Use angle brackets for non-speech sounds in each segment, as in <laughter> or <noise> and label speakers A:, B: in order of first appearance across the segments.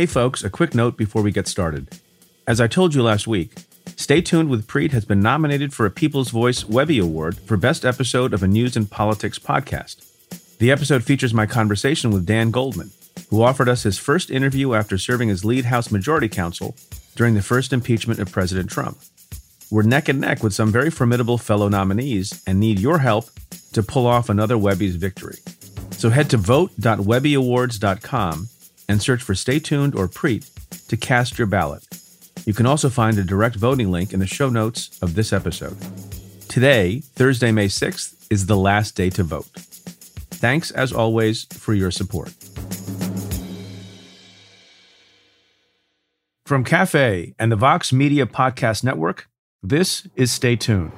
A: Hey folks, a quick note before we get started. As I told you last week, Stay Tuned with Preet has been nominated for a People's Voice Webby Award for Best Episode of a News and Politics podcast. The episode features my conversation with Dan Goldman, who offered us his first interview after serving as lead House Majority Counsel during the first impeachment of President Trump. We're neck and neck with some very formidable fellow nominees and need your help to pull off another Webby's victory. So head to vote.webbyawards.com and search for Stay Tuned or Preet to cast your ballot. You can also find a direct voting link in the show notes of this episode. Today, Thursday, May 6th, is the last day to vote. Thanks, as always, for your support. From Cafe and the Vox Media Podcast Network, this is Stay Tuned.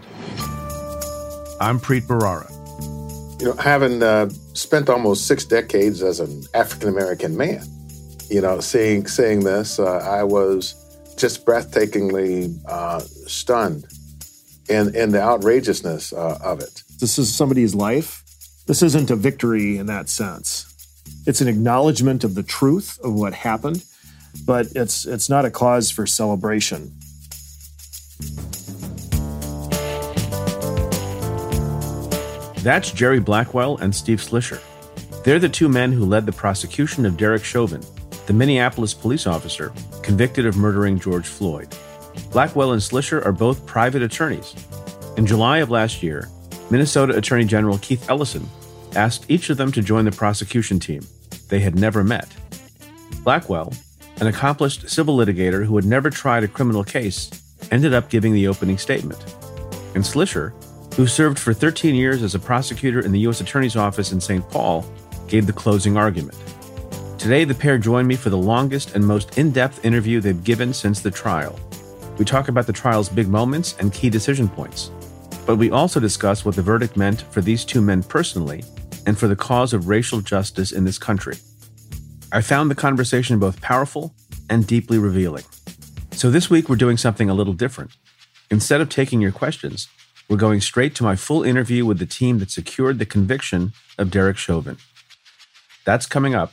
A: I'm Preet Bharara.
B: You know, having uh, spent almost six decades as an African American man, you know, seeing seeing this, uh, I was just breathtakingly uh, stunned in in the outrageousness uh, of it.
C: This is somebody's life. This isn't a victory in that sense. It's an acknowledgement of the truth of what happened, but it's it's not a cause for celebration.
A: That's Jerry Blackwell and Steve Schleicher. They're the two men who led the prosecution of Derek Chauvin, the Minneapolis police officer convicted of murdering George Floyd. Blackwell and Schleicher are both private attorneys. In July of last year, Minnesota Attorney General Keith Ellison asked each of them to join the prosecution team. They had never met. Blackwell, an accomplished civil litigator who had never tried a criminal case, ended up giving the opening statement. And Schleicher, who served for 13 years as a prosecutor in the U.S. Attorney's Office in St. Paul, gave the closing argument. Today, the pair join me for the longest and most in depth interview they've given since the trial. We talk about the trial's big moments and key decision points, but we also discuss what the verdict meant for these two men personally and for the cause of racial justice in this country. I found the conversation both powerful and deeply revealing. So this week, we're doing something a little different. Instead of taking your questions, we're going straight to my full interview with the team that secured the conviction of Derek Chauvin. That's coming up.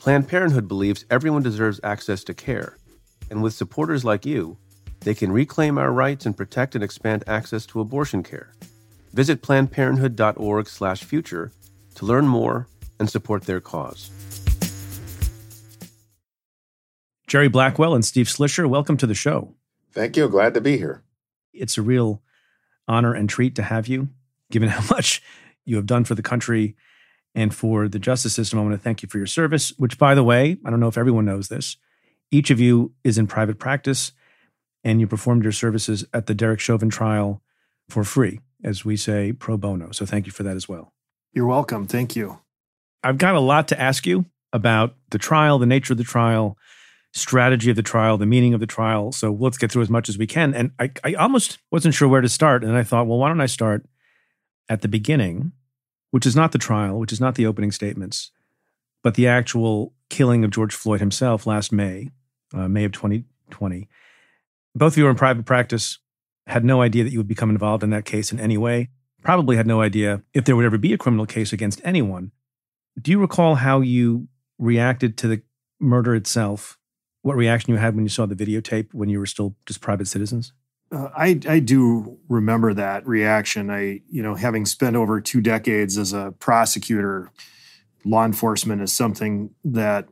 A: Planned Parenthood believes everyone deserves access to care, and with supporters like you, they can reclaim our rights and protect and expand access to abortion care. Visit plannedparenthood.org/future to learn more and support their cause. Jerry Blackwell and Steve Schleicher, welcome to the show.
B: Thank you. Glad to be here.
A: It's a real honor and treat to have you, given how <laughs> much you have done for the country and for the justice system. I want to thank you for your service, which, by the way, I don't know if everyone knows this. Each of you is in private practice and you performed your services at the Derek Chauvin trial for free, as we say, pro bono. So thank you for that as well.
C: You're welcome. Thank you.
A: I've got a lot to ask you about the trial, the nature of the trial, strategy of the trial, the meaning of the trial. So let's get through as much as we can. And I, I almost wasn't sure where to start. And I thought, well, why don't I start at the beginning, which is not the trial, which is not the opening statements, but the actual killing of George Floyd himself last May, uh, May of 2020. Both of you were in private practice, had no idea that you would become involved in that case in any way, probably had no idea if there would ever be a criminal case against anyone. Do you recall how you reacted to the murder itself what reaction you had when you saw the videotape when you were still just private citizens?
C: Uh, I I do remember that reaction. I you know having spent over two decades as a prosecutor, law enforcement is something that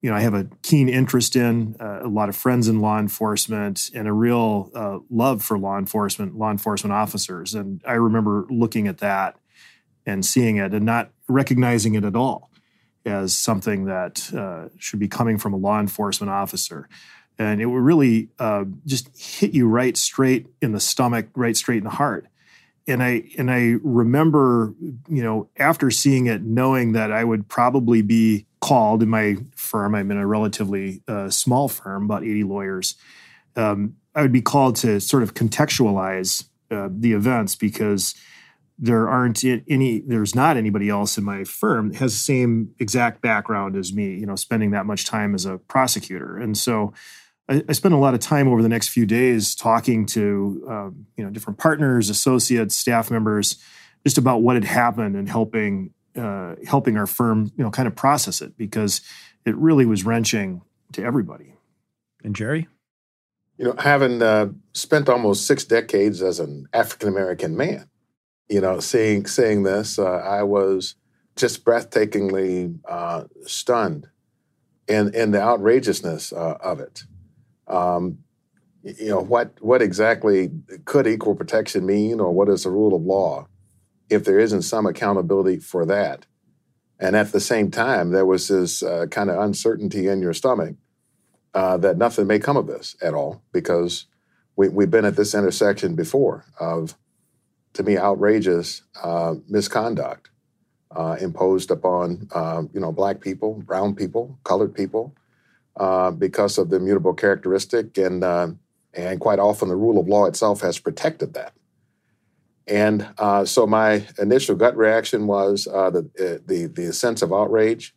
C: you know I have a keen interest in. Uh, a lot of friends in law enforcement and a real uh, love for law enforcement, law enforcement officers. And I remember looking at that and seeing it and not recognizing it at all as something that uh, should be coming from a law enforcement officer. And it would really uh, just hit you right straight in the stomach, right straight in the heart. and I and I remember, you know, after seeing it, knowing that I would probably be called in my firm. I'm in a relatively uh, small firm, about 80 lawyers. Um, I would be called to sort of contextualize uh, the events because there aren't any there's not anybody else in my firm that has the same exact background as me you know spending that much time as a prosecutor and so i, I spent a lot of time over the next few days talking to um, you know different partners associates staff members just about what had happened and helping uh, helping our firm you know kind of process it because it really was wrenching to everybody
A: and jerry
B: you know having uh, spent almost six decades as an african american man you know, seeing seeing this, uh, I was just breathtakingly uh, stunned in in the outrageousness uh, of it. Um, you know, what what exactly could equal protection mean, or what is the rule of law, if there isn't some accountability for that? And at the same time, there was this uh, kind of uncertainty in your stomach uh, that nothing may come of this at all, because we, we've been at this intersection before of to me, outrageous uh, misconduct uh, imposed upon uh, you know black people, brown people, colored people, uh, because of the immutable characteristic, and uh, and quite often the rule of law itself has protected that. And uh, so my initial gut reaction was the, the the sense of outrage,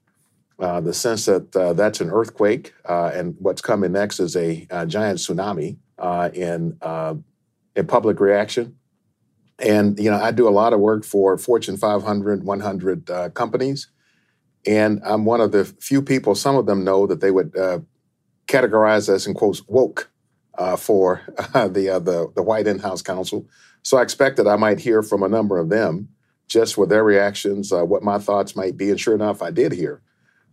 B: the sense that that's an earthquake, and what's coming next is a, a giant tsunami in in public reaction and you know, I do a lot of work for Fortune 500, 100 uh, companies, and I'm one of the few people. Some of them know that they would uh, categorize us in quotes woke uh, for the, uh, the the White In-house Counsel. So I expected I might hear from a number of them, just with their reactions, uh, what my thoughts might be. And sure enough, I did hear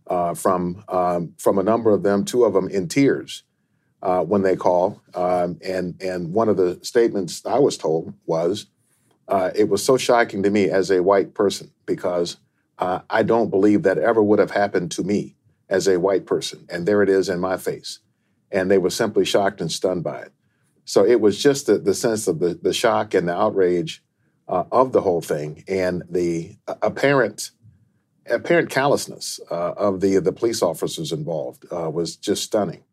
B: uh, from um, from a number of them. Two of them in tears. when they call, um, and and one of the statements I was told was, uh, it was so shocking to me as a white person because uh, I don't believe that ever would have happened to me as a white person. And there it is in my face. And they were simply shocked and stunned by it. So it was just the, the sense of the, the shock and the outrage uh, of the whole thing and the apparent apparent callousness uh, of the the police officers involved uh, was just stunning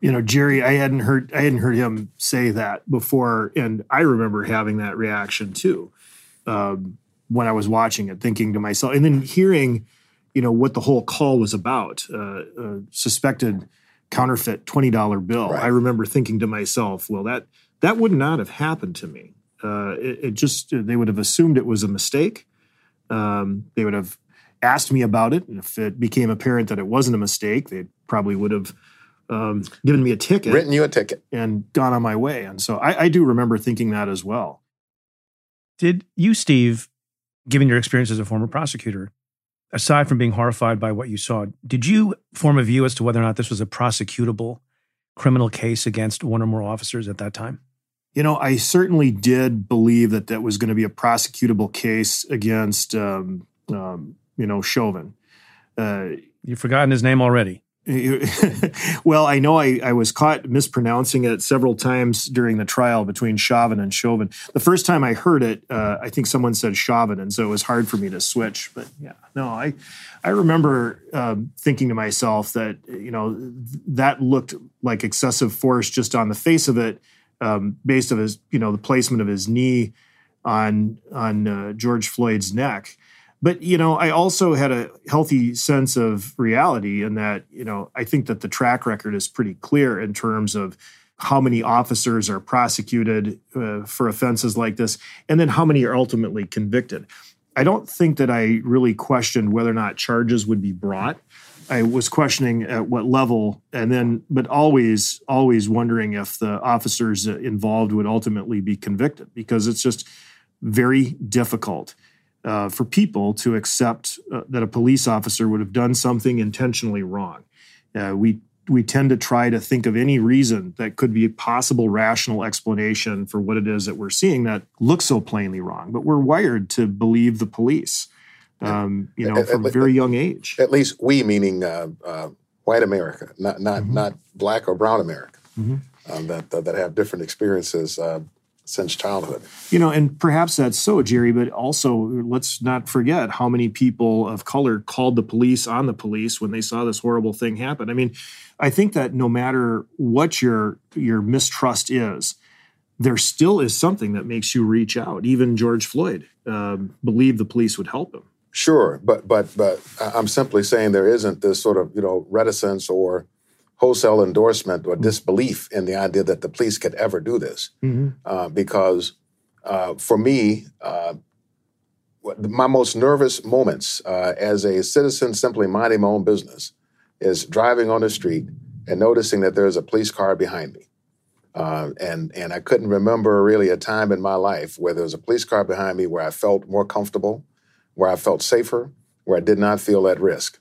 C: you know jerry i hadn't heard i hadn't heard him say that before and i remember having that reaction too um, when i was watching it thinking to myself and then hearing you know what the whole call was about uh, uh, suspected counterfeit $20 bill right. i remember thinking to myself well that that would not have happened to me uh, it, it, just they would have assumed it was a mistake um, they would have asked me about it and if it became apparent that it wasn't a mistake they probably would have um, given me a ticket,
B: written you a ticket,
C: and gone on my way. And so I, I do remember thinking that as well.
A: Did you, Steve, given your experience as a former prosecutor, aside from being horrified by what you saw, did you form a view as to whether or not this was a prosecutable criminal case against one or more officers at that time?
C: You know, I certainly did believe that that was going to be a prosecutable case against, um, um, you know, Chauvin.
A: Uh, You've forgotten his name already. <laughs>
C: well, I know I, I, was caught mispronouncing it several times during the trial between Chauvin and Chauvin. The first time I heard it, uh, I think someone said Chauvin, and so it was hard for me to switch. But yeah, no, I I remember um, thinking to myself that you know that looked like excessive force just on the face of it, um, based on his you know the placement of his knee on on uh, George Floyd's neck. But, you know, I also had a healthy sense of reality in that, you know, I think that the track record is pretty clear in terms of how many officers are prosecuted uh, for offenses like this, and then how many are ultimately convicted. I don't think that I really questioned whether or not charges would be brought. I was questioning at what level, and then, but always, always wondering if the officers involved would ultimately be convicted because it's just very difficult uh, for people to accept uh, that a police officer would have done something intentionally wrong. Uh, we we tend to try to think of any reason that could be a possible rational explanation for what it is that we're seeing that looks so plainly wrong. But we're wired to believe the police, um, you know, at, from a very young age.
B: At least we, meaning uh, uh, white America, not not mm-hmm. not black or brown America, mm-hmm. um, that, that, that have different experiences. Since childhood.
C: You know, and perhaps that's so, Jerry, but also let's not forget how many people of color called the police on the police when they saw this horrible thing happen. I mean, I think that no matter what your your mistrust is, there still is something that makes you reach out. Even George Floyd um, believed the police would help him.
B: Sure, but but but I'm simply saying there isn't this sort of you know reticence or wholesale endorsement or disbelief in the idea that the police could ever do this. Mm-hmm. Uh, because uh, for me, uh, my most nervous moments uh, as a citizen simply minding my own business is driving on the street and noticing that there's a police car behind me. Uh, and and I couldn't remember really a time in my life where there was a police car behind me where I felt more comfortable, where I felt safer, where I did not feel at risk.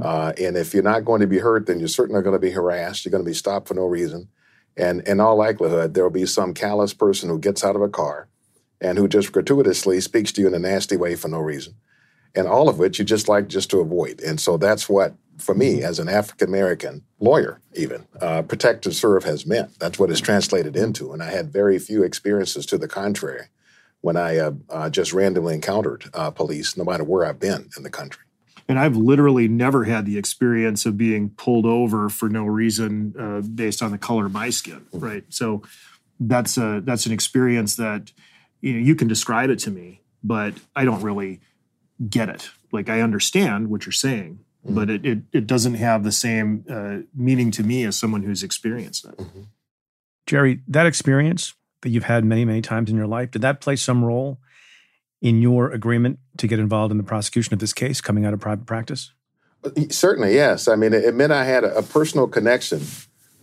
B: Uh, and if you're not going to be hurt, then you're certainly going to be harassed. You're going to be stopped for no reason. And in all likelihood, there will be some callous person who gets out of a car and who just gratuitously speaks to you in a nasty way for no reason. And all of which you just like just to avoid. And so that's what, for me, mm-hmm. as an African American lawyer, even, uh, protect to serve has meant. That's what it's translated into. And I had very few experiences to the contrary when I uh, uh, just randomly encountered uh, police, no matter where I've been in the country.
C: And I've literally never had the experience of being pulled over for no reason uh, based on the color of my skin, right? So that's a that's an experience that you know you can describe it to me, but I don't really get it. Like I understand what you're saying, mm-hmm. but it, it, it doesn't have the same uh, meaning to me as someone who's experienced it. Mm-hmm.
A: Jerry, that experience that you've had many many times in your life did that play some role in your agreement to get involved in the prosecution of this case coming out of private practice?
B: Certainly, yes. I mean, it meant I had a, personal connection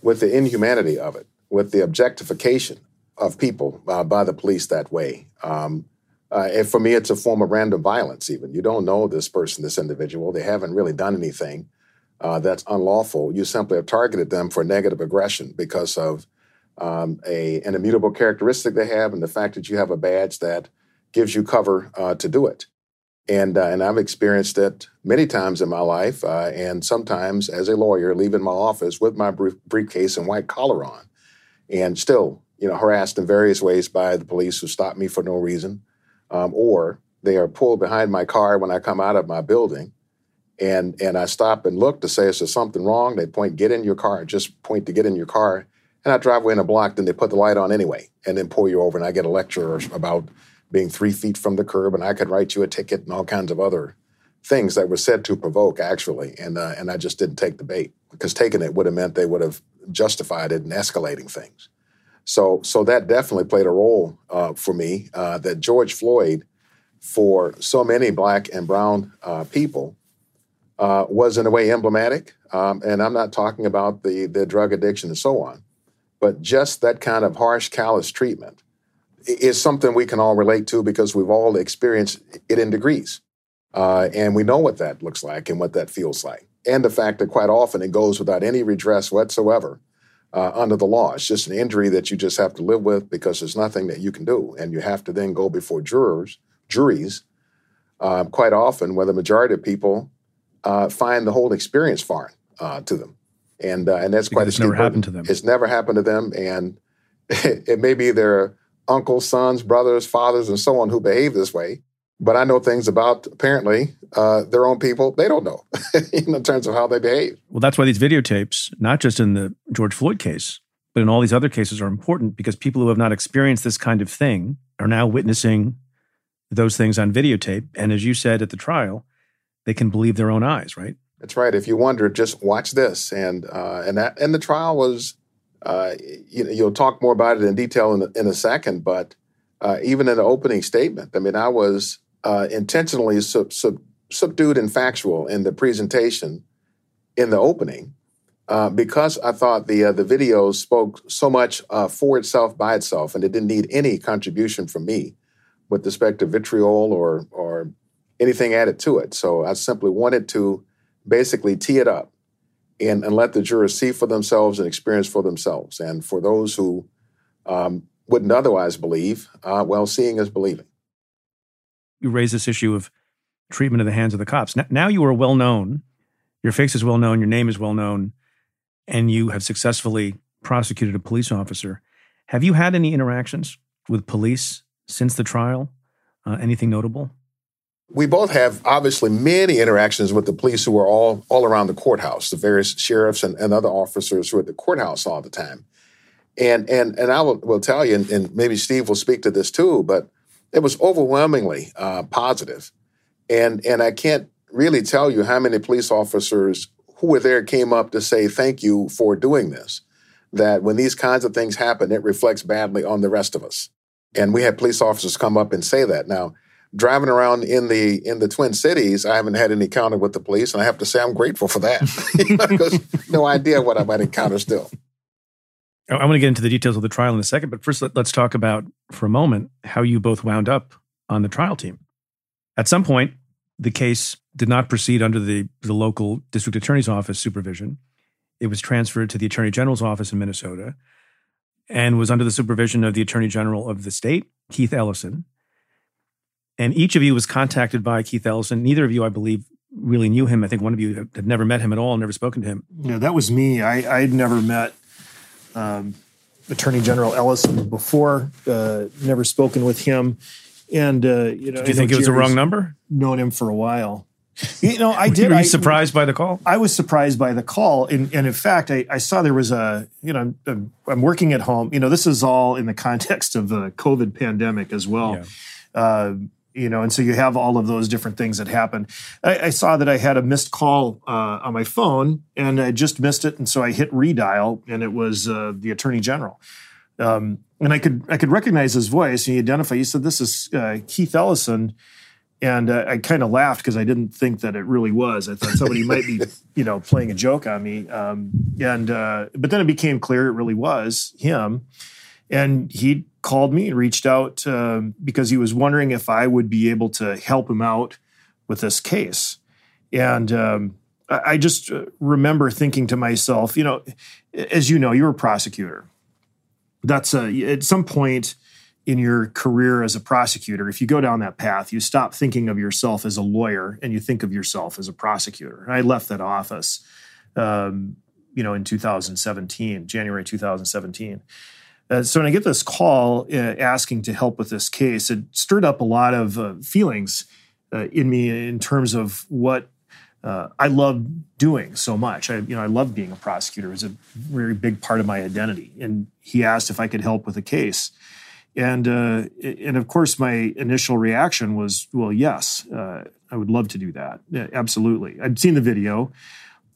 B: with the inhumanity of it, with the objectification of people uh, by the police that way. Um, uh, and for me, it's a form of random violence, even. You don't know this person, this individual. They haven't really done anything uh, that's unlawful. You simply have targeted them for negative aggression because of um, a, an immutable characteristic they have and the fact that you have a badge that gives you cover uh, to do it. And, uh, and I've experienced it many times in my life, uh, and sometimes as a lawyer, leaving my office with my briefcase and white collar on, and still, you know, harassed in various ways by the police who stop me for no reason, um, or they are pulled behind my car when I come out of my building, and and I stop and look to say, is there something wrong? They point, get in your car, just point to get in your car, and I drive away in a block. Then they put the light on anyway, and then pull you over, and I get a lecture about being three feet from the curb, and I could write you a ticket and all kinds of other things that were said to provoke, actually. And uh, and I just didn't take the bait because taking it would have meant they would have justified it and escalating things. So so that definitely played a role uh, for me. Uh, that George Floyd, for so many black and brown uh, people, uh, was in a way emblematic. Um, and I'm not talking about the the drug addiction and so on, but just that kind of harsh, callous treatment is something we can all relate to because we've all experienced it in degrees. Uh, and we know what that looks like and what that feels like. And the fact that quite often it goes without any redress whatsoever uh, under the law. It's just an injury that you just have to live with because there's nothing that you can do. And you have to then go before jurors, juries, uh, quite often, where the majority of people uh, find the whole experience foreign uh, to them. And, uh, and that's
A: because
B: quite
A: it's never happened to them.
B: It's never happened to them. And it, <laughs> it may be their uncles, sons, brothers, fathers, and so on who behave this way. But I know things about apparently uh, their own people they don't know <laughs> in terms of how they behave.
A: Well, that's why these videotapes, not just in the George Floyd case, but in all these other cases, are important because people who have not experienced this kind of thing are now witnessing those things on videotape. And as you said at the trial, they can believe their own eyes, right?
B: That's right. If you wonder, just watch this. And uh, and that and the trial was uh, you know, you'll talk more about it in detail in, in a second, but uh, even in the opening statement, I mean, I was uh, intentionally sub, sub, subdued and factual in the presentation in the opening uh, because I thought the uh, the video spoke so much uh, for itself by itself, and it didn't need any contribution from me with respect to vitriol or or anything added to it. So I simply wanted to basically tee it up and, and let the jurors see for themselves and experience for themselves. And for those who um, wouldn't otherwise believe, uh, well, seeing is believing.
A: You raise this issue of treatment of the hands of the cops. Now, now you are well known, your face is well known, your name is well known, and you have successfully prosecuted a police officer. Have you had any interactions with police since the trial? Uh, anything notable?
B: We both have obviously many interactions with the police who are all all around the courthouse, the various sheriffs and, and other officers who are at the courthouse all the time. And and and I will, will tell you, and, and maybe Steve will speak to this too, but it was overwhelmingly uh, positive. And and I can't really tell you how many police officers who were there came up to say thank you for doing this. That when these kinds of things happen, it reflects badly on the rest of us. And we had police officers come up and say that. Now, driving around in the in the Twin Cities, I haven't had any encounter with the police, and I have to say I'm grateful for that <laughs> because no idea what I might encounter still.
A: I want to get into the details of the trial in a second, but first let, us talk about for a moment how you both wound up on the trial team. At some point, the case did not proceed under the, the local district attorney's office supervision. It was transferred to the attorney general's office in Minnesota and was under the supervision of the attorney general of the state, Keith Ellison. And each of you was contacted by Keith Ellison. Neither of you, I believe, really knew him. I think one of you had never met him at all, never spoken to him.
C: Yeah, that was me. I, I'd never met um, Attorney General Ellison before, uh, never spoken with him. And, uh, you know,
A: do you think it was the wrong number?
C: Known him for a while. You know, I did.
A: Were you
C: I,
A: surprised by the call?
C: I was surprised by the call, and, and in fact, I, I, saw there was a. You know, I'm, I'm, working at home. You know, this is all in the context of the COVID pandemic as well. Yeah. Uh, you know, and so you have all of those different things that happen. I, I saw that I had a missed call uh, on my phone, and I just missed it, and so I hit redial, and it was uh, the attorney general. Um, and I could I could recognize his voice. And he identified. He said, "This is uh, Keith Ellison." And uh, I kind of laughed because I didn't think that it really was. I thought somebody might be, <laughs> you know, playing a joke on me. Um, and uh, but then it became clear it really was him. And he called me and reached out um, because he was wondering if I would be able to help him out with this case. And um, I just uh, remember thinking to myself, you know, as you know, you're a prosecutor. That's a, at some point in your career as a prosecutor, if you go down that path, you stop thinking of yourself as a lawyer and you think of yourself as a prosecutor. I left that office, um, you know, in 2017, January 2017. Uh, so when I get this call uh, asking to help with this case, it stirred up a lot of uh, feelings uh, in me in terms of what uh, I love doing so much. I, you know, I love being a prosecutor. It was a very big part of my identity. And he asked if I could help with a case, and uh, and of course, my initial reaction was, well, yes, I would love to do that. Yeah, absolutely. I'd seen the video.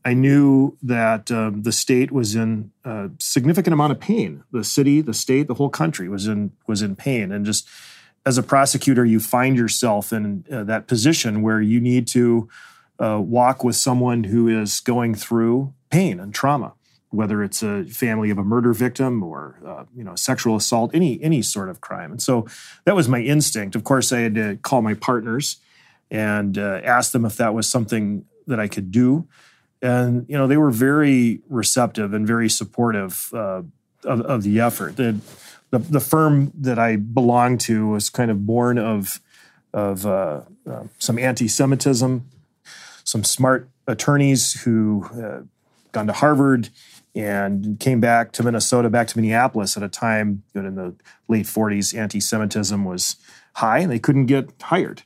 C: I knew that um, the state was in a significant amount of pain. The city, the state, the whole country was in was in pain, and just as a prosecutor, you find yourself in uh, that position where you need to uh, walk with someone who is going through pain and trauma, whether it's a family of a murder victim or uh, you know sexual assault, any any sort of crime. And so that was my instinct. Of course, I had to call my partners and uh, ask them if that was something that I could do and you know they were very receptive and very supportive uh, of, of, the effort. The, the, the firm that I belonged to was kind of born of of uh, uh, some anti-Semitism, some smart attorneys who uh, gone to Harvard and came back to Minnesota, back to Minneapolis at a time you know, in the late 40s. Anti-Semitism was high, and they couldn't get hired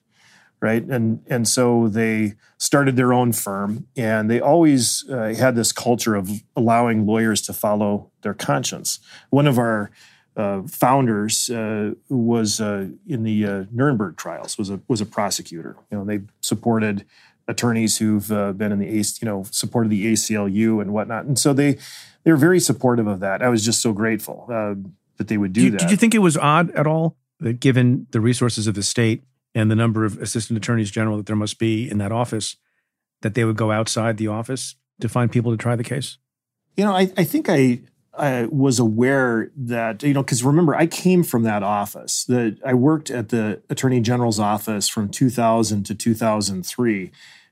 C: right? And and so they started their own firm, and they always uh, had this culture of allowing lawyers to follow their conscience. One of our uh, founders uh, was uh, in the uh, Nuremberg trials was a was a prosecutor. You know, they supported attorneys who've uh, been in the you know supported the ACLU and whatnot, and so they they were very supportive of that. I was just so grateful that they would do
A: did,
C: that.
A: Did you think it was odd at all that, given the resources of the state, and the number of assistant attorneys general that there must be in that office, that they would go outside the office to find people to try the case?
C: You know, I, I think I, I was aware that, you know, because remember, I came from that office. That I worked at the attorney general's office from 2000 to 2003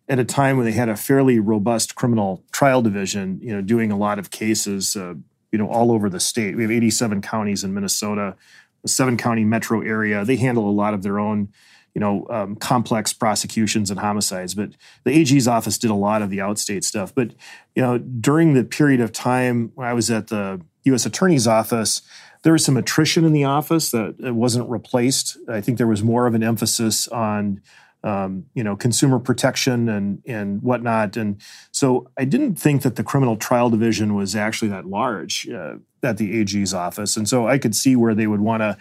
C: at a time when they had a fairly robust criminal trial division, you know, doing a lot of cases, uh, you know, all over the state. We have 87 counties in Minnesota, a seven county metro area. They handle a lot of their own you know, um, complex prosecutions and homicides. But the AG's office did a lot of the outstate stuff. But you know, during the period of time when I was at the U.S. Attorney's office, there was some attrition in the office that it wasn't replaced. I think there was more of an emphasis on um, you know consumer protection and and whatnot. And so I didn't think that the criminal trial division was actually that large uh, at the AG's office. And so I could see where they would want to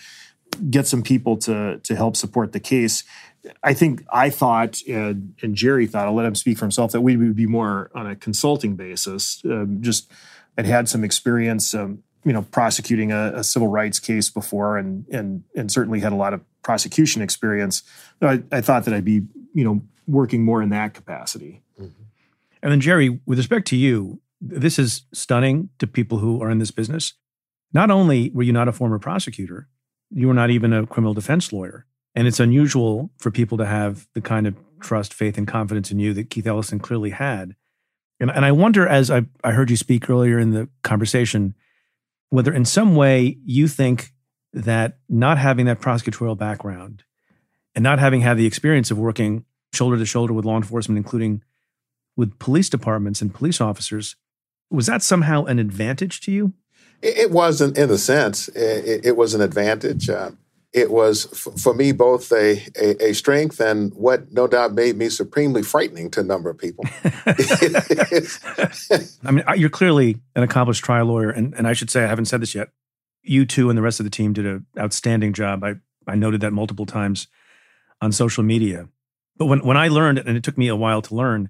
C: get some people to to help support the case. I think I thought, and, and, Jerry thought, I'll let him speak for himself, that we would be more on a consulting basis. Um, just I'd had some experience, um, you know, prosecuting a, a, civil rights case before, and and and certainly had a lot of prosecution experience. I, I thought that I'd be, you know, working more in that capacity.
D: Mm-hmm. And then Jerry, with respect to you, this is stunning to people who are in this business. Not only were you not a former prosecutor, you were not even a criminal defense lawyer. And it's unusual for people to have the kind of trust, faith, and confidence in you that Keith Ellison clearly had. And, and I wonder, as I, I heard you speak earlier in the conversation, whether in some way you think that not having that prosecutorial background and not having had the experience of working shoulder to shoulder with law enforcement, including with police departments and police officers, was that somehow an advantage to you?
B: It, wasn't, in a sense, it, it was an advantage. Uh, it was for me both a, a, a, strength and what no doubt made me supremely frightening to a number of people. <laughs>
D: I mean, you're clearly an accomplished trial lawyer, and, and I should say I haven't said this yet. You two and the rest of the team did an outstanding job. I, I noted that multiple times on social media. But when, when I learned, and it took me a while to learn,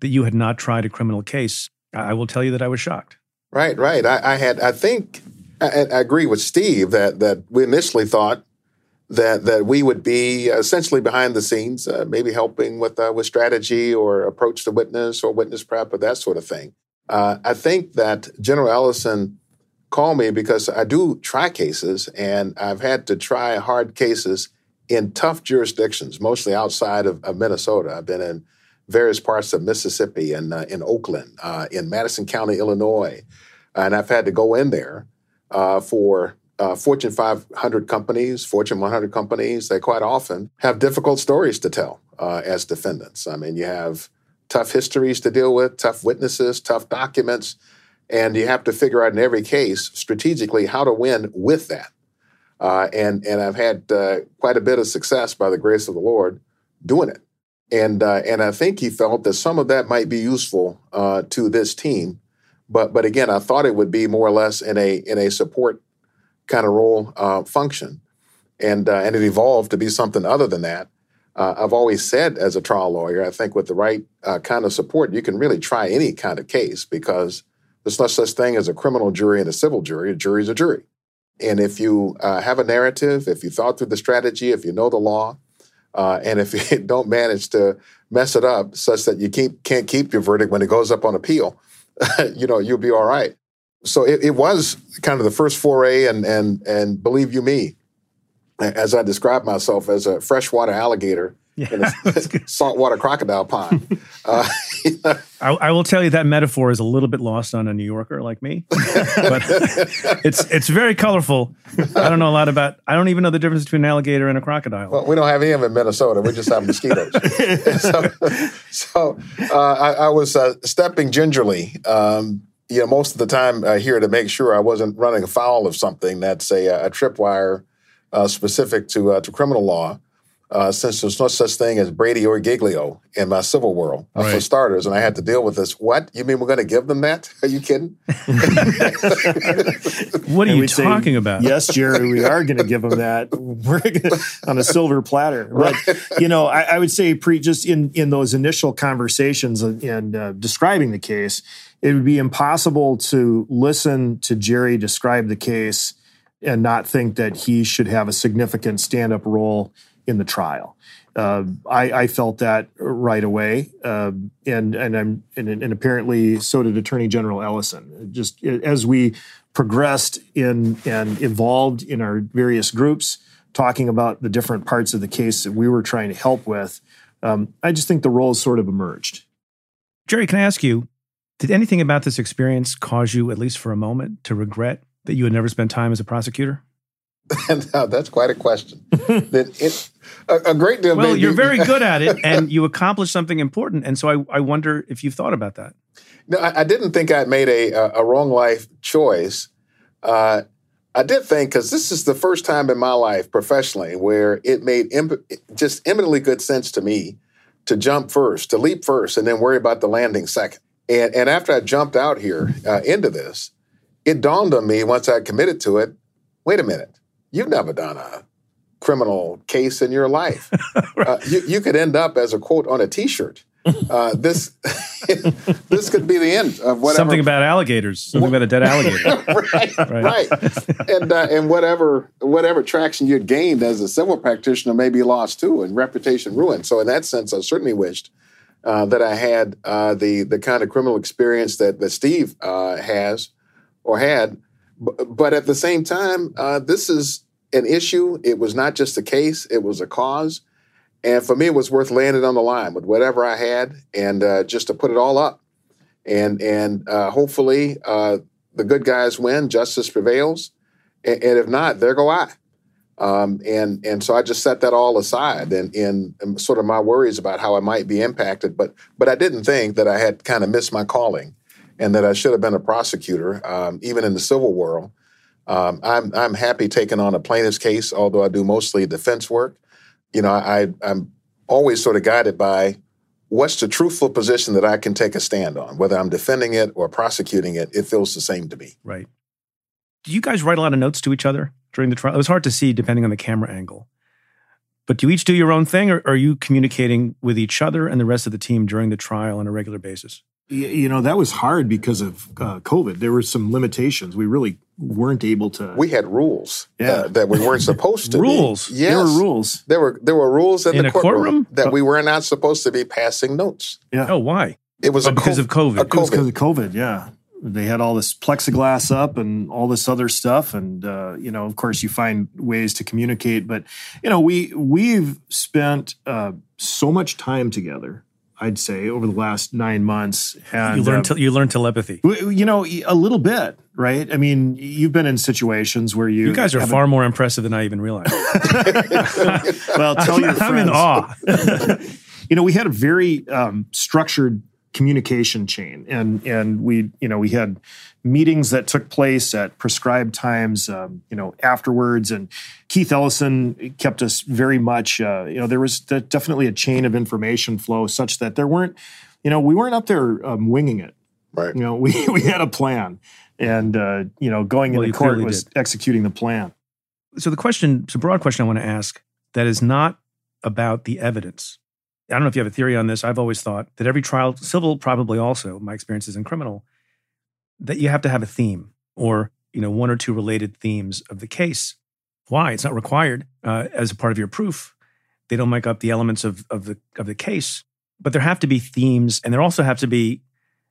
D: that you had not tried a criminal case, I will tell you that I was shocked.
B: Right, right. I, I had, I think, I, I, agree with Steve that that we initially thought that that we would be essentially behind the scenes, uh, maybe helping with uh, with strategy or approach the witness or witness prep or that sort of thing. Uh, I think that General Ellison called me because I do try cases, and I've had to try hard cases in tough jurisdictions, mostly outside of, of Minnesota. I've been in various parts of Mississippi and uh, in Oakland, uh, in Madison County, Illinois, and I've had to go in there uh, for uh, Fortune 500 companies, Fortune 100 companies. They quite often have difficult stories to tell uh, as defendants. I mean, you have tough histories to deal with, tough witnesses, tough documents, and you have to figure out in every case strategically how to win with that. Uh, and and I've had uh, quite a bit of success by the grace of the Lord doing it. And uh, and I think he felt that some of that might be useful to this team but but again, I thought it would be more or less in a in a support kind of role uh, function, and uh, and it evolved to be something other than that. Uh, I've always said as a trial lawyer, I think with the right uh, kind of support, you can really try any kind of case because there's no such thing as a criminal jury and a civil jury. A jury is a jury, and if you uh, have a narrative, if you thought through the strategy, if you know the law, uh, and if <laughs> you don't manage to mess it up such that you keep, can't keep your verdict when it goes up on appeal, <laughs> you know, you'll be all right. So it, it, was kind of the first foray, and and and believe you me, as I describe myself as a freshwater alligator yeah, in a <laughs> saltwater crocodile pond. <laughs> Uh,
D: I, I, will tell you that metaphor is a little bit lost on a New Yorker like me, but <laughs> it's it's very colorful. I don't know a lot about. I don't even know the difference between an alligator and a crocodile.
B: Well, we don't have any of them in Minnesota. We just have mosquitoes. so, so uh, I, I, was uh, stepping gingerly. Um, you know, most of the time uh, here to make sure I wasn't running afoul of something that's a, a tripwire uh, specific to uh, to criminal law uh, since there's no such thing as Brady or Giglio in my civil world, uh, right. for starters, and I had to deal with this. What you mean we're going to give them that? <laughs> Are you kidding? <laughs>
D: what are <laughs> and you talking say, about?
C: Yes, Jerry, we are going to give them that. We're gonna, on a silver platter. But you know, I, I, would say, Preet just in in those initial conversations and uh, describing the case, it would be impossible to listen to Jerry describe the case and not think that he should have a significant stand up role in the trial. Uh, I, I, felt that right away, uh, and and I'm and, and, apparently so did Attorney General Ellison. Just as we progressed in and evolved in our various groups, talking about the different parts of the case that we were trying to help with, um, I just think the roles sort of emerged.
D: Jerry, can I ask you? Did anything about this experience cause you, at least for a moment, to regret that you had never spent time as a prosecutor? <laughs>
B: and uh, that's quite a question. <laughs> it, a, a, great deal.
D: Well, you're very good at it, <laughs> and you accomplished something important. And so I, I wonder if you've thought about that.
B: No, I, I didn't think I'd made a, a, a wrong life choice. Uh, I did think because this is the first time in my life professionally where it made imp- just eminently good sense to me to jump first, to leap first, and then worry about the landing second. And and after I jumped out here uh, into this, it dawned on me once I committed to it. Wait a minute, you've never done a criminal case in your life. <laughs> right. uh, you, you could end up as a quote on a T-shirt. Uh, this <laughs> this could be the end of whatever.
D: Something about alligators. Something about a dead alligator. <laughs>
B: right, right, right. And uh, and whatever whatever traction you'd gained as a civil practitioner may be lost too, and reputation ruined. So in that sense, I certainly wished uh, that I had uh, the the kind of criminal experience that that Steve uh, has or had. But at the same time, uh, this is an issue. It was not just a case; it was a cause. And for me, it was worth laying it on the line with whatever I had, and uh, just to put it all up, and and uh, hopefully uh, the good guys win, justice prevails, and, and if not, there go I. Um, and and so I just set that all aside, and in sort of my worries about how I might be impacted, but but I didn't think that I had kind of missed my calling, and that I should have been a prosecutor, um, even in the civil world. Um, I'm I'm happy taking on a plaintiff's case, although I do mostly defense work. You know, I I'm always sort of guided by what's the truthful position that I can take a stand on, whether I'm defending it or prosecuting it. It feels the same to me.
D: Right. Do you guys write a lot of notes to each other during the trial? It was hard to see depending on the camera angle. But do you each do your own thing, or are you communicating with each other and the rest of the team during the trial on a regular basis?
C: You know, that was hard because of uh, COVID. There were some limitations. We really weren't able to.
B: We had rules uh, yeah. uh, that we weren't supposed to.
D: rules.
B: Be. Yes,
C: there were rules.
B: There were there were rules in,
D: in
B: the
D: courtroom, courtroom,
B: that we were not supposed to be passing notes.
D: Yeah. Oh, why?
B: It was
D: oh, because co- of COVID.
C: It was because of COVID. Yeah. They had all this plexiglass up and all this other stuff, and uh, you know, of course, you find ways to communicate. But you know, we we've spent uh, so much time together I'd say, over the last nine months.
D: And you learned um, you learned telepathy.
C: You know, a little bit, right? I mean, you've been in situations where you
D: you guys are far more impressive than I even realized. <laughs> <laughs>
C: well, tell your friends.
D: I'm in awe. <laughs>
C: you know, we had a very um, structured communication chain. And and we you know we had meetings that took place at prescribed times um, you know afterwards. And keith ellison kept us very much uh, you know there was definitely a chain of information flow such that there weren't you know we weren't up there um, winging it.
B: Right.
C: You know we <laughs> we had a plan. And uh, you know going well, into court was did. executing the plan.
D: So the question it's a broad question i want to ask that is not about the evidence I don't know if you have a theory on this. I've always thought that every trial, civil probably also, my experience is in criminal, that you have to have a theme or you know one or two related themes of the case. Why? It's not required uh, as a part of your proof. They don't make up the elements of of the of the case, but there have to be themes, and there also have to be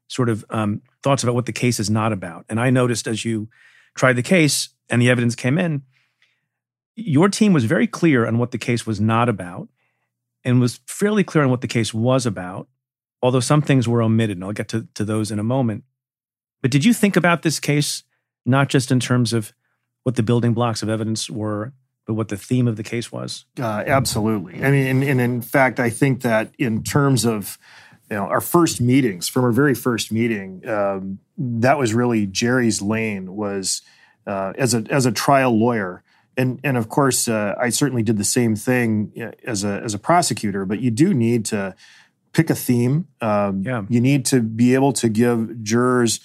D: sort of um, thoughts about what the case is not about. And I noticed as you tried the case and the evidence came in, your team was very clear on what the case was not about and was fairly clear on what the case was about, although some things were omitted. And I'll get to, to those in a moment. But did you think about this case not just in terms of what the building blocks of evidence were, but what the theme of the case was?
C: Uh, absolutely. I mean, and, and, in fact, I think that in terms of you know our first meetings, from our very first meeting, um, that was really Jerry's lane. Was uh, as a as a trial lawyer, and and of course, uh, I certainly did the same thing uh, as a as a prosecutor. But you do need to pick a theme. Um, yeah. You need to be able to give jurors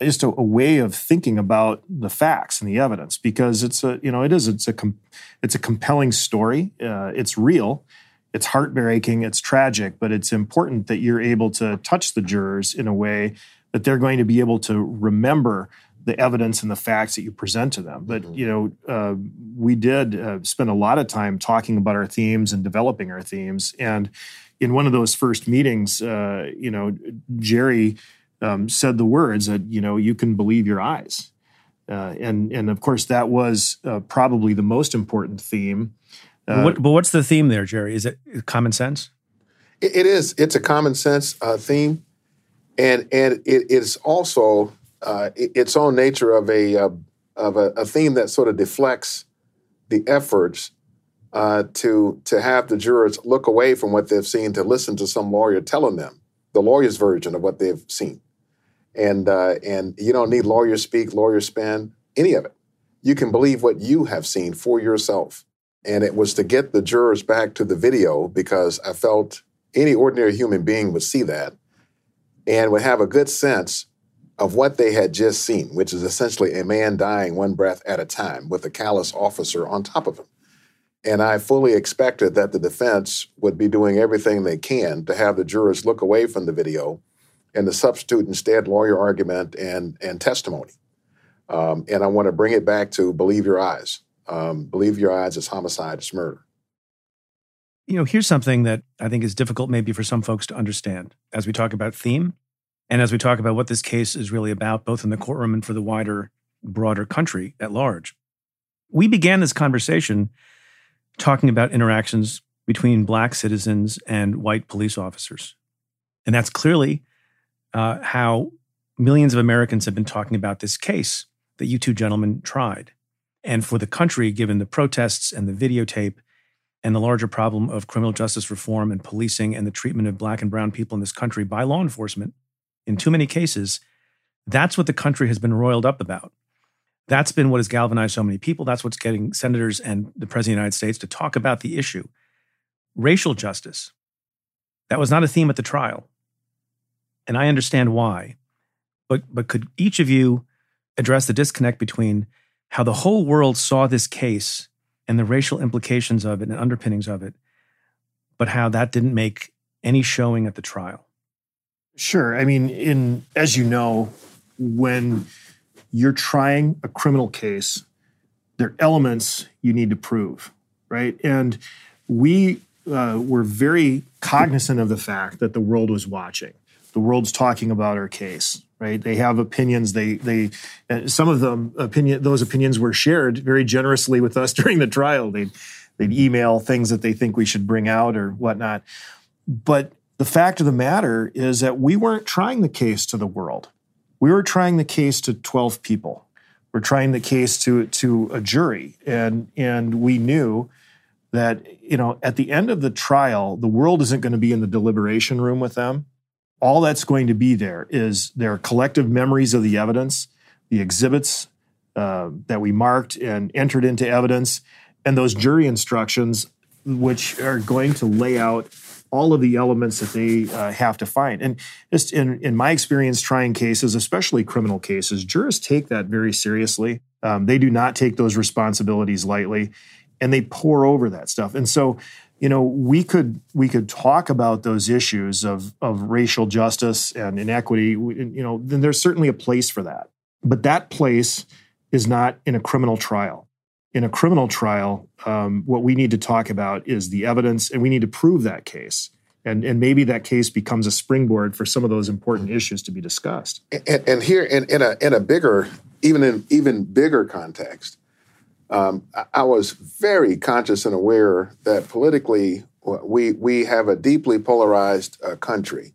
C: just a, a, way of thinking about the facts and the evidence because it's a you know it is it's a com- it's a compelling story. Uh, it's real. It's heartbreaking. It's tragic, but it's important that you're able to touch the jurors in a way that they're going to be able to remember the evidence and the facts that you present to them. But mm-hmm. you know, uh, we did uh, spend a lot of time talking about our themes and developing our themes. And in one of those first meetings, uh, you know, Jerry um, said the words that you know you can believe your eyes, uh, and and of course that was uh, probably the most important theme.
D: Uh, what, but what's the theme there, Jerry? Is it common sense?
B: it, it is. It's a common sense theme, and and it is also uh, its own nature of a uh, of a, a, theme that sort of deflects the efforts uh, to to have the jurors look away from what they've seen to listen to some lawyer telling them the lawyer's version of what they've seen, and uh, and you don't need lawyer speak, lawyer spin, any of it. You can believe what you have seen for yourself. And it was to get the jurors back to the video because I felt any ordinary human being would see that and would have a good sense of what they had just seen, which is essentially a man dying one breath at a time with a callous officer on top of him. And I fully expected that the defense would be doing everything they can to have the jurors look away from the video and to substitute instead lawyer argument and, and testimony. Um, and I want to bring it back to believe your eyes. Um, believe your eyes, it's homicide, it's murder.
D: You know, here's something that I think is difficult maybe for some folks to understand as we talk about theme and as we talk about what this case is really about, both in the courtroom and for the wider, broader country at large. We began this conversation talking about interactions between Black citizens and white police officers. And that's clearly uh, how millions of Americans have been talking about this case that you two gentlemen tried. And for the country, given the protests and the videotape and the larger problem of criminal justice reform and policing and the treatment of black and brown people in this country by law enforcement, in too many cases, that's what the country has been roiled up about. That's been what has galvanized so many people. That's what's getting senators and the President of the United States to talk about the issue. Racial justice. That was not a theme at the trial. And I understand why. But, but could each of you address the disconnect between how the whole world saw this case and the racial implications of it and underpinnings of it, but how that didn't make any showing at the trial.
C: Sure. I mean, in as you know, when you're trying a criminal case, there are elements you need to prove, right? And we uh, were very cognizant of the fact that the world was watching. The world's talking about our case right? They have opinions. They they some of them opinion those opinions were shared very generously with us <laughs> during the trial. They'd they'd email things that they think we should bring out or whatnot. But the fact of the matter is that we weren't trying the case to the world. We were trying the case to 12 people. We're trying the case to to a jury. And and we knew that, you know, at the end of the trial, the world isn't going to be in the deliberation room with them all that's going to be there is their collective memories of the evidence, the exhibits uh, that we marked and entered into evidence, and those jury instructions, which are going to lay out all of the elements that they uh, have to find. And just in, in my experience trying cases, especially criminal cases, jurors take that very seriously. Um, they do not take those responsibilities lightly, and they pour over that stuff. And so you know we could we could talk about those issues of of racial justice and inequity you know then there's certainly a place for that but that place is not in a criminal trial in a criminal trial um, what we need to talk about is the evidence and we need to prove that case. And and maybe that case becomes a springboard for some of those important issues to be discussed.
B: And, and here in, in a in a bigger even in even bigger context um, I was very conscious and aware that politically we we have a deeply polarized uh, country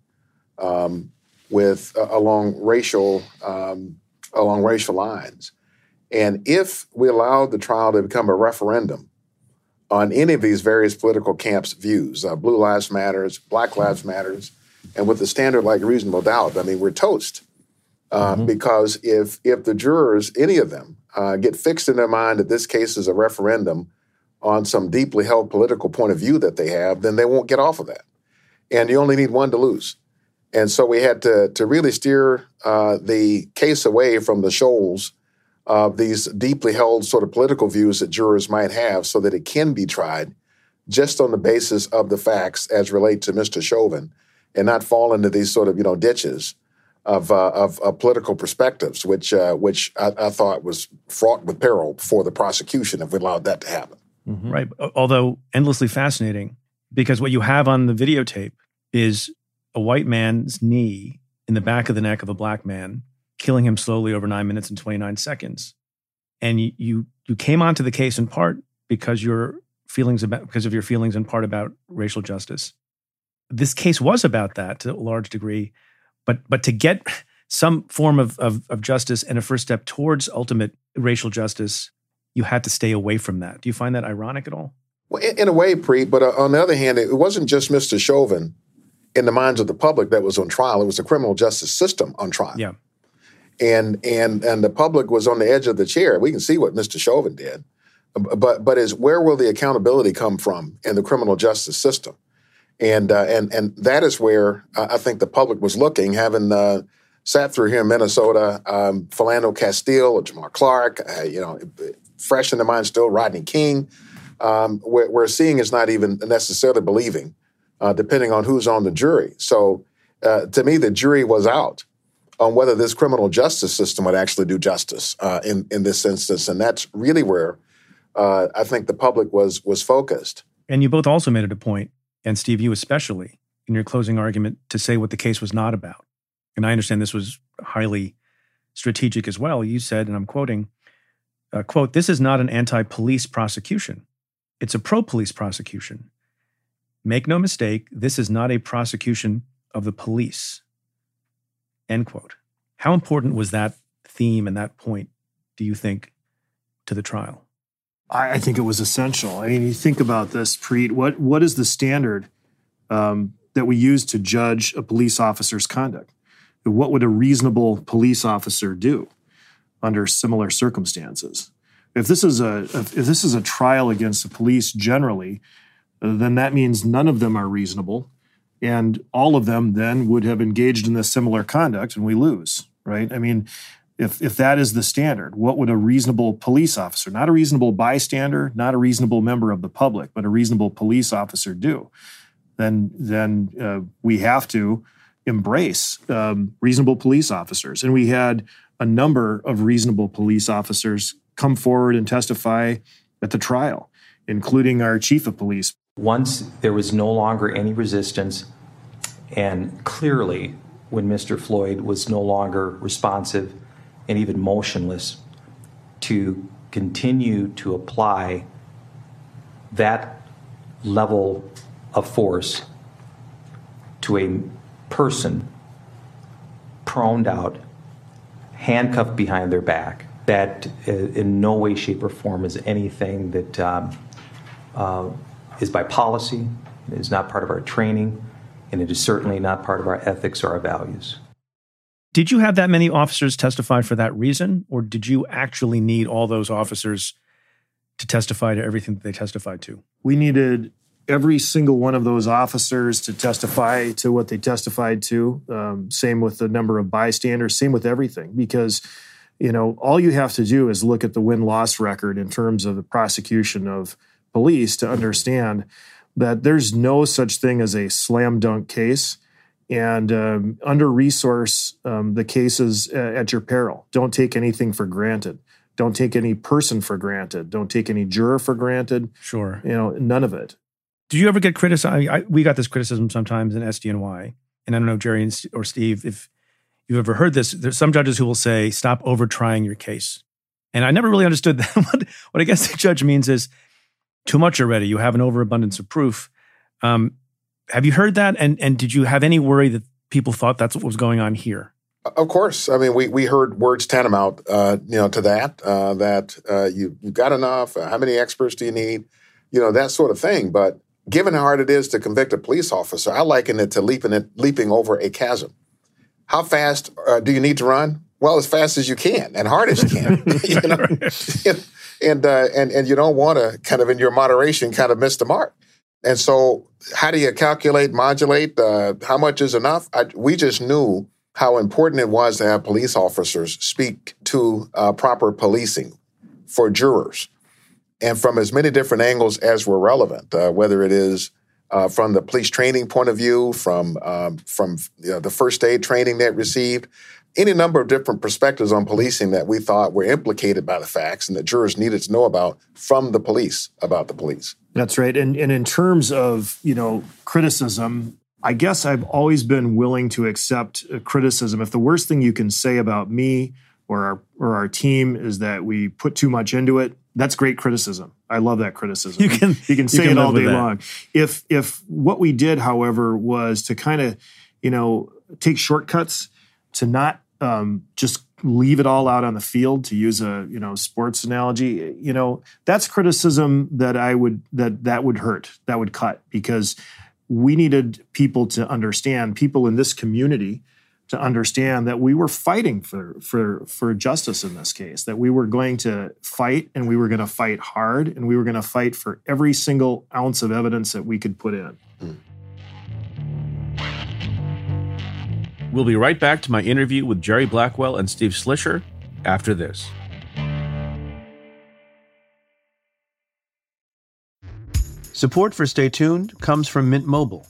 B: um, with uh, along racial um, along racial lines, and if we allow the trial to become a referendum on any of these various political camps' views, uh, Blue Lives Matters, Black Lives Matters, and with the standard like reasonable doubt, I mean we're toast. Uh, mm-hmm. Because if if the jurors, any of them, uh, get fixed in their mind that this case is a referendum on some deeply held political point of view that they have, then they won't get off of that. And you only need one to lose. And so we had to, to really steer uh, the case away from the shoals of these deeply held sort of political views that jurors might have so that it can be tried just on the basis of the facts as relate to Mr. Chauvin and not fall into these sort of, you know, ditches of, uh, of, of, political perspectives, which, uh, which I, I, thought was fraught with peril for the prosecution if we allowed that to happen.
D: Mm-hmm. Right. Although endlessly fascinating, because what you have on the videotape is a white man's knee in the back of the neck of a black man, killing him slowly over nine minutes and 29 seconds. And you, you, you came onto the case in part because your feelings about because of your feelings in part about racial justice. This case was about that to a large degree but but to get some form of, of, of justice and a first step towards ultimate racial justice you had to stay away from that. Do you find that ironic at all?
B: Well, in, in a way, Preet, but uh, on the other hand, it wasn't just Mr. Chauvin in the minds of the public that was on trial. It was the criminal justice system on trial.
D: Yeah.
B: And and and the public was on the edge of the chair. We can see what Mr. Chauvin did, but but is where will the accountability come from in the criminal justice system? And uh, and and that is where uh, I think the public was looking, having uh, sat through here in Minnesota, um, Philando Castile or Jamar Clark, uh, you know, fresh in the mind still, Rodney King. Um, where, where, seeing is not even necessarily believing, uh, depending on who's on the jury. So uh, to me, the jury was out on whether this criminal justice system would actually do justice uh, in in this instance, and that's really where uh, I think the public was was focused.
D: And you both also made it a point, and Steve, you especially, in your closing argument, to say what the case was not about. And I understand this was highly strategic as well. You said, and I'm quoting, uh, "quote This is not an anti-police prosecution; it's a pro-police prosecution. Make no mistake, this is not a prosecution of the police." End quote. How important was that theme and that point, do you think, to the trial?
C: I, think it was essential. I mean, you think about this, Preet. What what is the standard um, that we use to judge a police officer's conduct? What would a reasonable police officer do under similar circumstances? If this is a if this is a trial against the police generally, then that means none of them are reasonable and all of them then would have engaged in this similar conduct and we lose right? I mean if if that is the standard what would a reasonable police officer not a reasonable bystander not a reasonable member of the public but a reasonable police officer do? Then then uh, we have to embrace um, reasonable police officers. And we had a number of reasonable police officers come forward and testify at the trial including our chief of police
E: once there was no longer any resistance, and clearly, when Mr. Floyd was no longer responsive and even motionless, to continue to apply that level of force to a person proned out, handcuffed behind their back, that uh, in no way, shape, or form is anything that um, uh, is by policy, it is not part of our training, and it is certainly not part of our ethics or our values.
D: Did you have that many officers testify for that reason, or did you actually need all those officers to testify to everything that they testified to?
C: We needed every single one of those officers to testify to what they testified to. Um, same with the number of bystanders, same with everything, because you know all you have to do is look at the win loss record in terms of the prosecution of police to understand that there's no such thing as a slam dunk case and um, under resource um, the cases at your peril. Don't take anything for granted. Don't take any person for granted. Don't take any juror for granted.
D: Sure.
C: You know, none of it.
D: Did you ever get criticized? I, we got this criticism sometimes in SDNY, and I don't know, Jerry or Steve, if you've ever heard this. There's some judges who will say, "Stop over trying your case," and I never really understood <laughs> that. what, what I guess the judge means is too much already. You have an overabundance of proof. Um, have you heard that? And and did you have any worry that people thought that's what was going on here?
B: Of course. I mean, we, we heard words tantamount, uh, you know, to that, uh, that uh, you, you got enough. how many experts do you need? You know, that sort of thing. But given how hard it is to convict a police officer, I liken it to leaping, it, leaping over a chasm. How fast uh, do you need to run? Well, as fast as you can and hard as you can. <laughs> <laughs> you know? and uh, and and you don't want to kind of in your moderation kind of miss the mark. And so, how do you calculate, modulate? Uh, how much is enough? I, we just knew how important it was to have police officers speak to uh, proper policing for jurors, and from as many different angles as were relevant, uh, whether it is uh, from the police training point of view, from um, from you know, the first aid training they received, any number of different perspectives on policing that we thought were implicated by the facts and that jurors needed to know about from the police about the police.
C: That's right. And and in terms of, you know, criticism, I guess I've always been willing to accept uh, criticism. If the worst thing you can say about me or our or our team is that we put too much into it, that's great criticism. I love that criticism.
D: You can
C: you can say you can it all day long. If if what we did, however, was to kind of, you know, take shortcuts to not um, just leave it all out on the field to use a you know sports analogy you know that's criticism that i would that that would hurt that would cut because we needed people to understand people in this community to understand that we were fighting for for for justice in this case that we were going to fight and we were going to fight hard and we were going to fight for every single ounce of evidence that we could put in mm.
A: We'll be right back to my interview with Jerry Blackwell and Steve Schleicher after this. Support for Stay Tuned comes from Mint Mobile.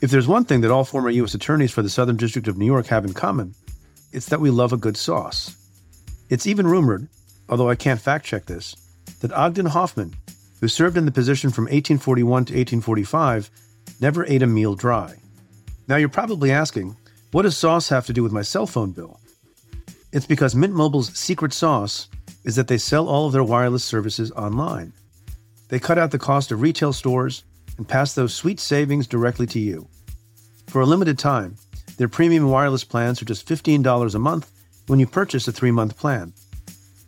A: If there's one thing that all former U.S. attorneys for the Southern District of New York have in common, it's that we love a good sauce. It's even rumored, although I can't fact check this, that Ogden Hoffman, who served in the position from 1841 to 1845, never ate a meal dry. Now you're probably asking, what does sauce have to do with my cell phone bill? It's because Mint Mobile's secret sauce is that they sell all of their wireless services online. They cut out the cost of retail stores and pass those sweet savings directly to you. For a limited time, their premium wireless plans are just $15 a month when you purchase a three month plan.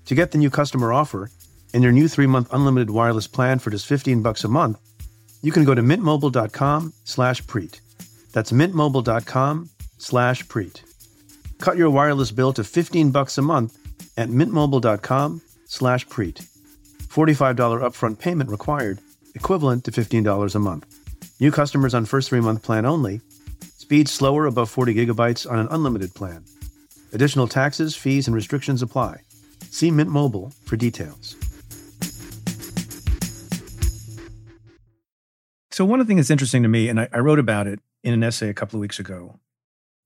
A: To get the new customer offer and your new three month unlimited wireless plan for just 15 bucks a month, you can go to mintmobile.com slash preet. That's mintmobile.com slash preet. Cut your wireless bill to 15 bucks a month at mintmobile.com slash preet. $45 upfront payment required, equivalent to $15 a month. New customers on first three-month plan only. Speed slower above 40 gigabytes on an unlimited plan. Additional taxes, fees, and restrictions apply. See Mint Mobile for details.
D: So one of the things that's interesting to me, and I, I wrote about it in an essay a couple of weeks ago,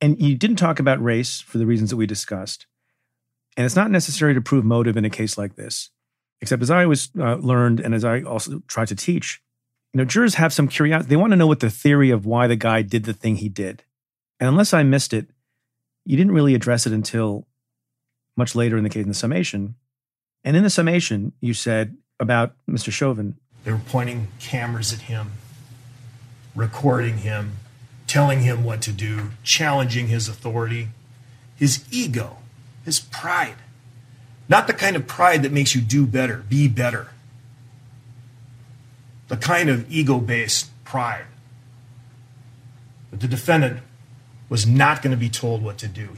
D: and you didn't talk about race for the reasons that we discussed. And it's not necessary to prove motive in a case like this, except as I always uh, learned and as I also try to teach, you know, jurors have some curiosity. They want to know what the theory of why the guy did the thing he did. And unless I missed it, you didn't really address it until much later in the case in the summation. And in the summation, you said about Mr. Chauvin.
C: They were pointing cameras at him, recording him, telling him what to do, challenging his authority, his ego, his pride. Not the kind of pride that makes you do better, be better. The kind of ego based pride. But the defendant was not going to be told what to do.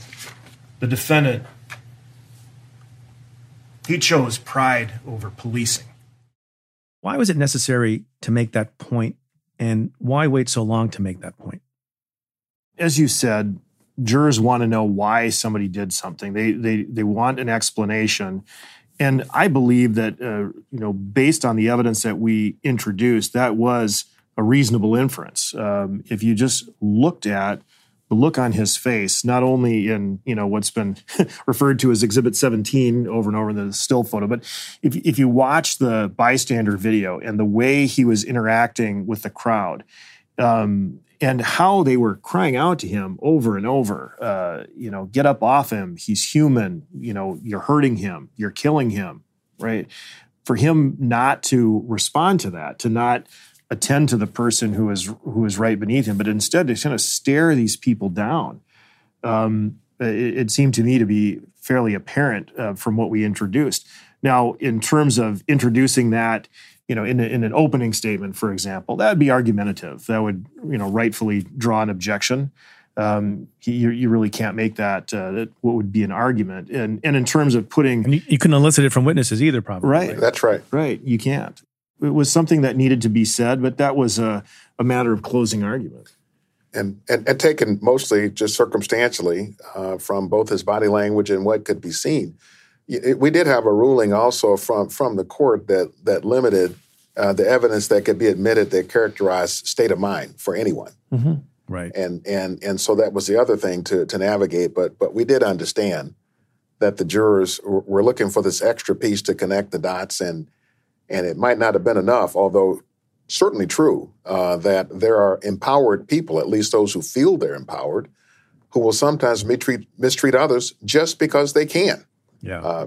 C: The defendant, he chose pride over policing.
D: Why was it necessary to make that point, and why wait so long to make that point?
C: As you said, jurors want to know why somebody did something. They they they want an explanation. And I believe that uh, you know, based on the evidence that we introduced, that was a reasonable inference. Um, if you just looked at the look on his face, not only in you know what's been <laughs> referred to as Exhibit 17 over and over in the still photo, but if if you watch the bystander video and the way he was interacting with the crowd, um, and how they were crying out to him over and over uh, you know get up off him. He's human. You know you're hurting him. You're killing him right? For him not to respond to that to not attend to the person who is who is right beneath him but instead to kind of stare these people down um, it, it, seemed to me to be fairly apparent uh, from what we introduced. Now in terms of introducing that you know, in, a, in an opening statement, for example, that would be argumentative. That would, you know, rightfully draw an objection. Um, you, you really can't make that, uh, that what would be an argument. And and in terms of putting,
D: and you, you couldn't elicit it from witnesses either, probably.
C: Right.
B: That's right.
C: Right. You can't. It was something that needed to be said, but that was a, a matter of closing argument.
B: And, and, and taken mostly just circumstantially uh, from both his body language and what could be seen we did have a ruling also from from the court that that limited uh, the evidence that could be admitted that characterized state of mind for anyone.
D: Mm-hmm. Right.
B: And and and so that was the other thing to to navigate. But but we did understand that the jurors were looking for this extra piece to connect the dots, and and it might not have been enough, although certainly true uh, that there are empowered people, at least those who feel they're empowered, who will sometimes mistreat mistreat others just because they can.
D: Yeah. Uh,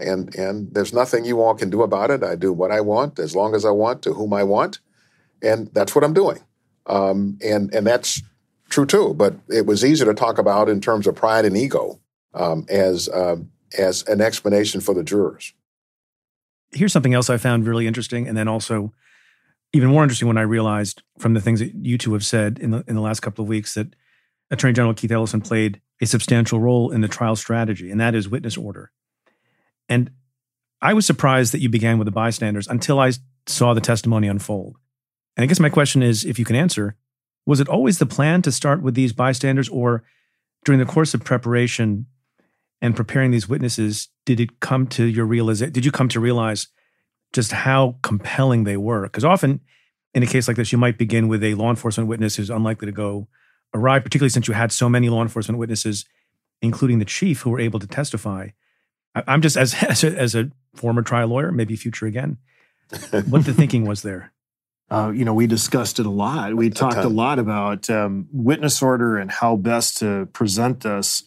B: and and there's nothing you all can do about it. I do what I want as long as I want to whom I want, and that's what I'm doing. Um, and and that's true too. But it was easy to talk about in terms of pride and ego. um, as um, as an explanation for the jurors.
D: Here's something else I found really interesting, and then also even more interesting when I realized from the things that you two have said in the in the last couple of weeks that Attorney General Keith Ellison played a substantial role in the trial strategy, and that is witness order. And I was surprised that you began with the bystanders until I saw the testimony unfold. And I guess my question is if you can answer, was it always the plan to start with these bystanders, or during the course of preparation and preparing these witnesses, did it come to your realization? Did you come to realize just how compelling they were? Because often in a case like this, you might begin with a law enforcement witness who's unlikely to go awry, particularly since you had so many law enforcement witnesses, including the chief, who were able to testify. I'm just as <laughs> as a, as a former trial lawyer, maybe future again. what the thinking was there? <laughs>
C: Uh, you know, we discussed it a lot. We talked a lot about um, witness order and how best to present this.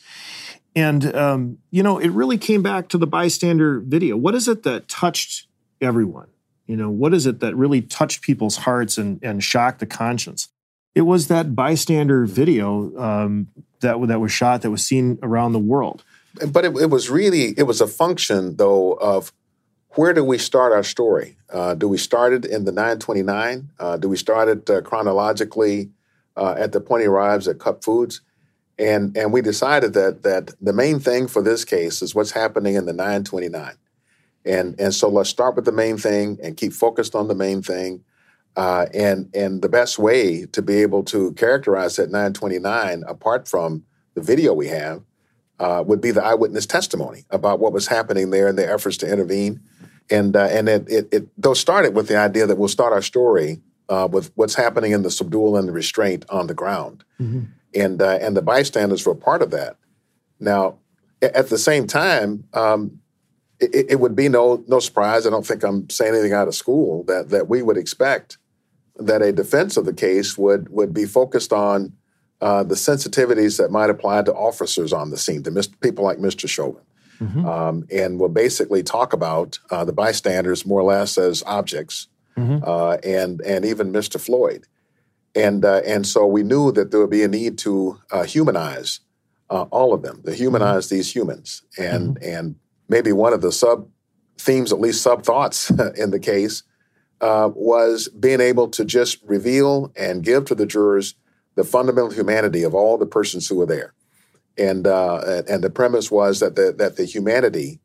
C: And, um, you know, it really came back to the bystander video. What is it that touched everyone? You know, what is it that really touched people's hearts and, and shocked the conscience? It was that bystander video um, that, that was shot that was seen around the world.
B: But it, it was really, it was a function, though, of where do we start our story? Uh, do we start it in the 929? Uh, do we start it uh, chronologically uh, at the point he arrives at Cup Foods? And and we decided that that the main thing for this case is what's happening in the 929. And and so let's start with the main thing and keep focused on the main thing. Uh, and and the best way to be able to characterize that 929, apart from the video we have, uh, would be the eyewitness testimony about what was happening there and the efforts to intervene and uh, and it, it, it those started with the idea that we'll start our story uh, with what's happening in the subdual and the restraint on the ground, mm-hmm. and uh, and the bystanders were part of that. Now, at the same time, um, it, it, would be no no surprise. I don't think I'm saying anything out of school that that we would expect that a defense of the case would would be focused on uh, the sensitivities that might apply to officers on the scene, to people like Mr. Chauvin mm-hmm. um, and will basically talk about uh, the bystanders more or less as objects, mm-hmm. uh, and and even Mr. Floyd, and uh, and so we knew that there would be a need to uh, humanize uh, all of them, to humanize mm-hmm. these humans, and mm-hmm. and maybe one of the sub themes, at least sub thoughts <laughs> in the case. Uh, was being able to just reveal and give to the jurors the fundamental humanity of all the persons who were there and uh, and the premise was that the that the humanity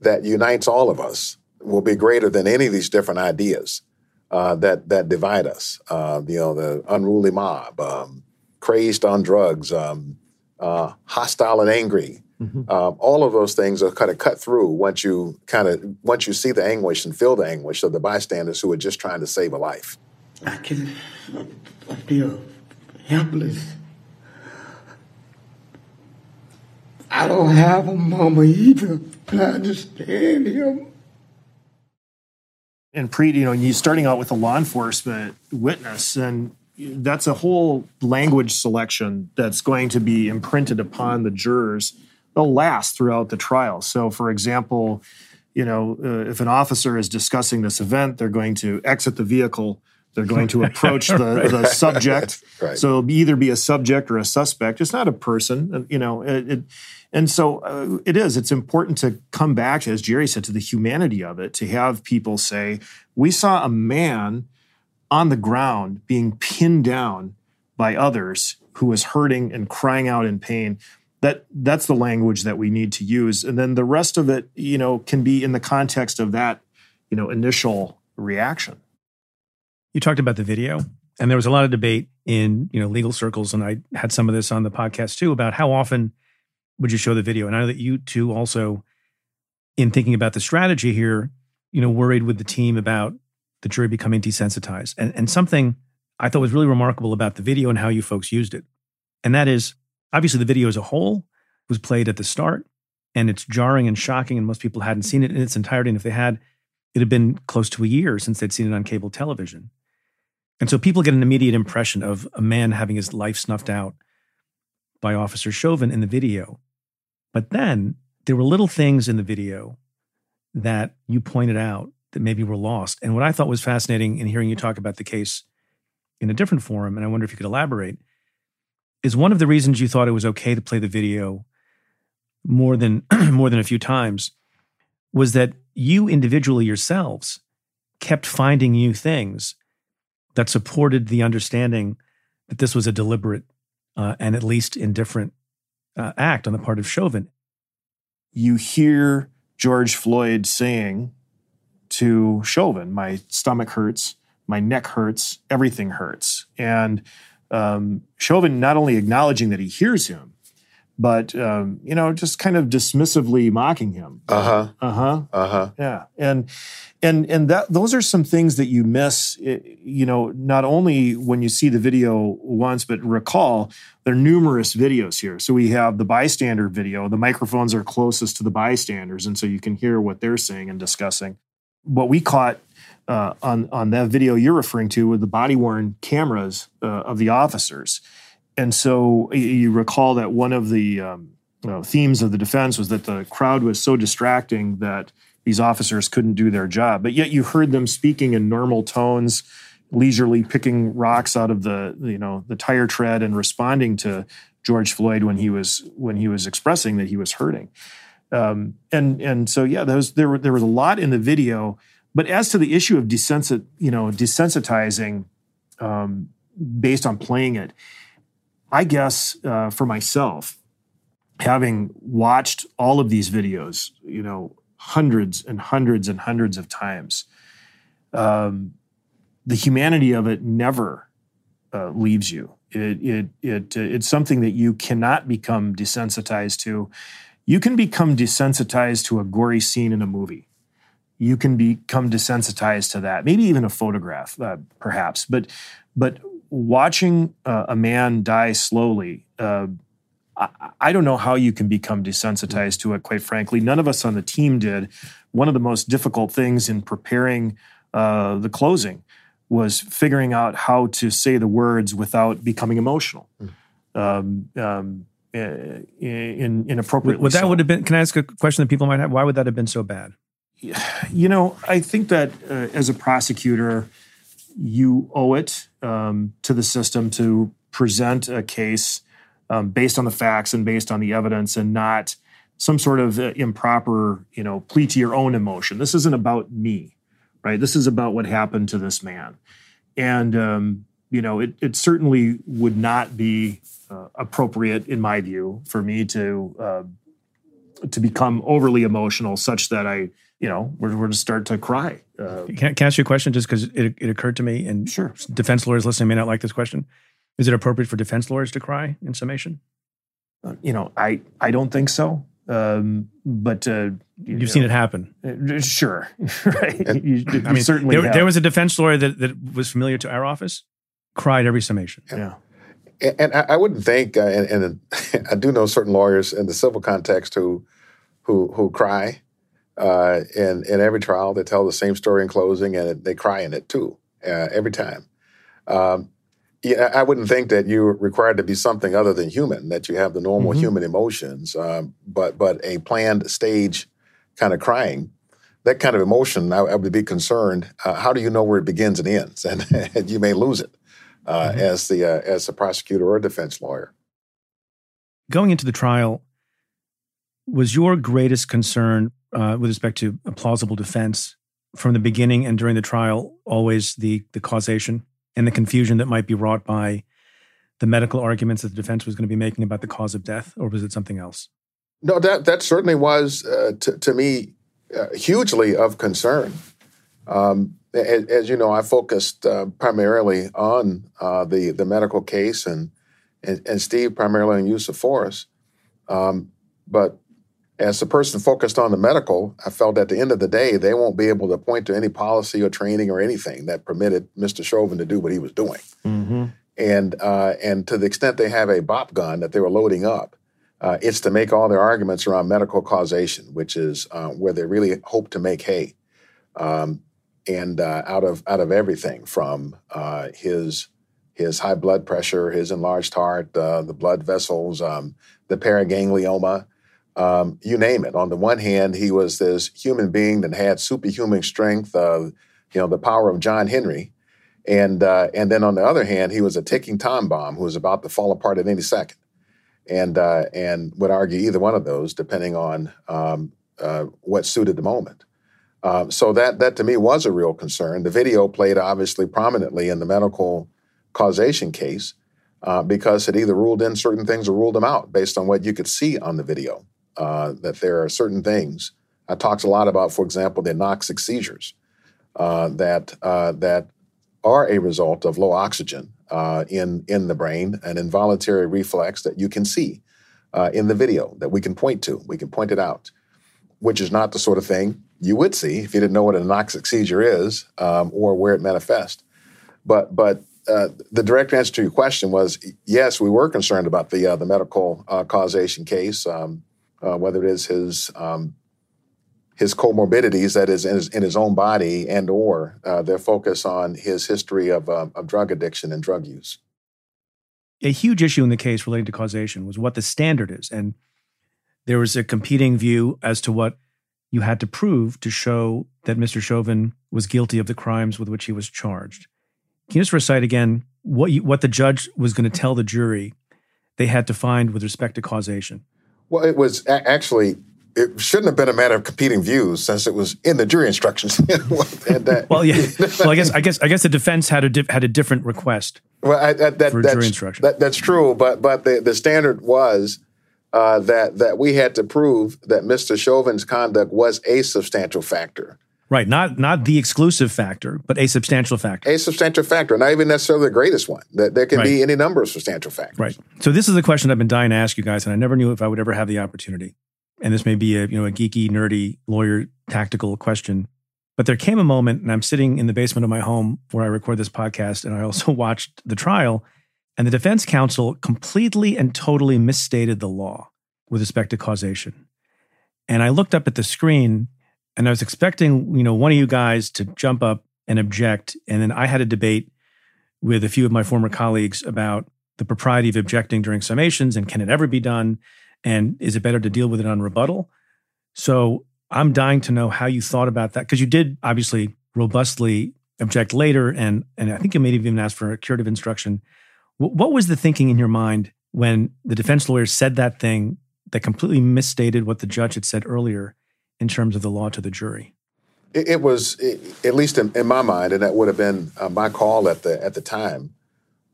B: that unites all of us will be greater than any of these different ideas uh, that that divide us. Uh, you know, the unruly mob, um, crazed on drugs, um, uh, hostile and angry. Mm-hmm. Um, all of those things are kind of cut through once you kind of once you see the anguish and feel the anguish of the bystanders who are just trying to save a life.
F: I can I feel helpless I don't have a mama either. I understand him.
C: And Preet, you know, you starting out with a law enforcement witness, and that's a whole language selection that's going to be imprinted upon the jurors. They'll last throughout the trial. So, for example, you know, uh, if an officer is discussing this event, they're going to exit the vehicle. They're going to <laughs> approach the, right. the subject. <laughs> right. So it'll be either be a subject or a suspect. It's not a person. You know, it, it and so uh, it is. It's important to come back, as Jerry said, to the humanity of it, to have people say, we saw a man on the ground being pinned down by others who was hurting and crying out in pain. That that's the language that we need to use. And then the rest of it, you know, can be in the context of that, you know, initial reaction.
D: You talked about the video, and there was a lot of debate in, you know, legal circles, and I had some of this on the podcast too about how often would you show the video? And I know that you too also, in thinking about the strategy here, you know, worried with the team about the jury becoming desensitized. And, and something I thought was really remarkable about the video and how you folks used it. And that is obviously the video as a whole was played at the start and it's jarring and shocking. And most people hadn't seen it in its entirety. And if they had, it had been close to a year since they'd seen it on cable television. And so people get an immediate impression of a man having his life snuffed out by Officer Chauvin in the video. But then there were little things in the video that you pointed out that maybe were lost. And what I thought was fascinating in hearing you talk about the case in a different forum, and I wonder if you could elaborate, is one of the reasons you thought it was okay to play the video more than <clears throat> more than a few times was that you individually yourselves kept finding new things that supported the understanding that this was a deliberate uh, and at least indifferent uh, act on the part of Chauvin.
C: You hear George Floyd saying to Chauvin, "My stomach hurts, my neck hurts, everything hurts," and um, Chauvin not only acknowledging that he hears him, but um, you know, just kind of dismissively mocking him.
B: Uh huh.
C: Uh huh.
B: Uh huh.
C: Yeah, and and and that those are some things that you miss. You know, not only when you see the video once, but recall there are numerous videos here. So we have the bystander video. The microphones are closest to the bystanders, and so you can hear what they're saying and discussing. What we caught uh, on on that video you're referring to with the body worn cameras uh, of the officers and so you recall that one of the um, you know, themes of the defense was that the crowd was so distracting that these officers couldn't do their job. But yet you heard them speaking in normal tones, leisurely picking rocks out of the you know the tire tread and responding to George Floyd when he was when he was expressing that he was hurting. Um, and and so yeah, those there were there was a lot in the video. But as to the issue of desensit, you know, desensitizing um, based on playing it, I guess uh, for myself, having watched all of these videos, you know, hundreds and hundreds and hundreds of times, um, the humanity of it never uh, leaves you. It, it, it, uh, it's something that you cannot become desensitized to. You can become desensitized to a gory scene in a movie. You can become desensitized to that, maybe even a photograph, uh, perhaps. But, but watching uh, a man die slowly, uh, I, I, don't know how you can become desensitized to it, quite frankly. None of us on the team did. One of the most difficult things in preparing uh, the closing was figuring out how to say the words without becoming emotional. Um, um, in inappropriately.
D: Would that so. would have been? Can I ask a question that people might have? Why would that have been so bad?
C: You know, I think that uh, as a prosecutor, you owe it um, to the system to present a case um, based on the facts and based on the evidence and not some sort of uh, improper, you know, plea to your own emotion. This isn't about me, right? This is about what happened to this man. And, um, you know, it, it, certainly would not be uh, appropriate, in my view, for me to uh, to become overly emotional, such that I you know, we're, we're to start to cry.
D: Uh, can, can I ask you a question just because it, it occurred to me? And
C: sure.
D: defense lawyers listening may not like this question. Is it appropriate for defense lawyers to cry in summation?
C: Uh, you know, I, I don't think so. Um, but uh,
D: you have seen it happen.
C: Uh, sure, <laughs> right. You, you
D: I mean, certainly there, there, was a defense lawyer that, that was familiar to our office, cried every summation.
C: Yeah.
B: And, I, wouldn't think, uh, and, and, <laughs> I do know certain lawyers in the civil context who who who cry, uh, in in every trial. They tell the same story in closing, and they cry in it too uh, every time. Um, yeah, I wouldn't think that you're required to be something other than human. That you have the normal mm-hmm. human emotions, um, but but a planned stage kind of crying. That kind of emotion, I, I would be concerned. Uh, how do you know where it begins and ends? <laughs> And, and you may lose it uh, mm-hmm. as the uh, as a prosecutor or defense lawyer.
D: Going into the trial, was your greatest concern uh, with respect to a plausible defense from the beginning and during the trial always the the causation and the confusion that might be wrought by the medical arguments that the defense was going to be making about the cause of death, or was it something else?
B: No, that that certainly was uh, to, to me uh, hugely of concern. Um, as, as, you know, I focused uh, primarily on uh, the the medical case and, and, and Steve primarily on use of force. Um, but as the person focused on the medical, I felt at the end of the day, they won't be able to point to any policy or training or anything that permitted Mr. Chauvin to do what he was doing. Mm-hmm. And uh, and to the extent they have a BOP gun that they were loading up, uh, it's to make all their arguments around medical causation, which is uh, where they really hope to make hay, um, and uh, out of out of everything from uh, his his high blood pressure, his enlarged heart, uh, the blood vessels, um, the paraganglioma um, you name it. On the one hand, he was this human being that had superhuman strength, you know, the power of John Henry, and uh, and then on the other hand, he was a ticking time bomb who was about to fall apart at any second. and uh, and would argue either one of those, depending on um, uh, what suited the moment. Um, so that that to me was a real concern. The video played obviously prominently in the medical causation case uh, because it either ruled in certain things or ruled them out based on what you could see on the video. Uh, that there are certain things. I talked a lot about, for example, the anoxic seizures uh, that uh, that are a result of low oxygen uh, in in the brain, an involuntary reflex that you can see in the video that we can point to. We can point it out, which is not the sort of thing you would see if you didn't know what an anoxic seizure is um, or where it manifests. But but uh, the direct answer to your question was yes, we were concerned about the uh, the medical uh, causation case, um, uh, whether it is his um, his comorbidities that is in his, in his own body and or uh, their focus on his history of, of drug addiction and drug use.
D: A huge issue in the case related to causation was what the standard is, and there was a competing view as to what you had to prove to show that Mr. Chauvin was guilty of the crimes with which he was charged. Can you just recite again what you, what the judge was going to tell the jury they had to find with respect to causation?
B: Well, it was actually it shouldn't have been a matter of competing views since it was in the jury instructions. <laughs>
D: well, yeah. Well, I guess I guess I guess the defense had a di- had a different request.
B: Well, I, that, that, for jury instruction. That, that's true, but but the, the standard was uh, that that we had to prove that Mr. Chauvin's conduct was a substantial factor.
D: Right, not not the exclusive factor, but a substantial factor.
B: A substantial factor, not even necessarily the greatest one. That there can right. be any number of substantial factors.
D: Right. So this is a question I've been dying to ask you guys, and I never knew if I would ever have the opportunity. And this may be a you know a geeky, nerdy lawyer tactical question, but there came a moment, and I'm sitting in the basement of my home where I record this podcast, and I also <laughs> watched the trial, and the defense counsel completely and totally misstated the law with respect to causation. And I looked up at the screen and I was expecting, you know, one of you guys to jump up and object. And then I had a debate with a few of my former colleagues about the propriety of objecting during summations and can it ever be done? And is it better to deal with it on rebuttal? So I'm dying to know how you thought about that because you did obviously robustly object later. And, and I think you may have even asked for a curative instruction. What was the thinking in your mind when the defense lawyer said that thing that completely misstated what the judge had said earlier in terms of the law to the jury?
B: It, it was, it, at least in, in, my mind, and that would have been uh, my call at the at the time,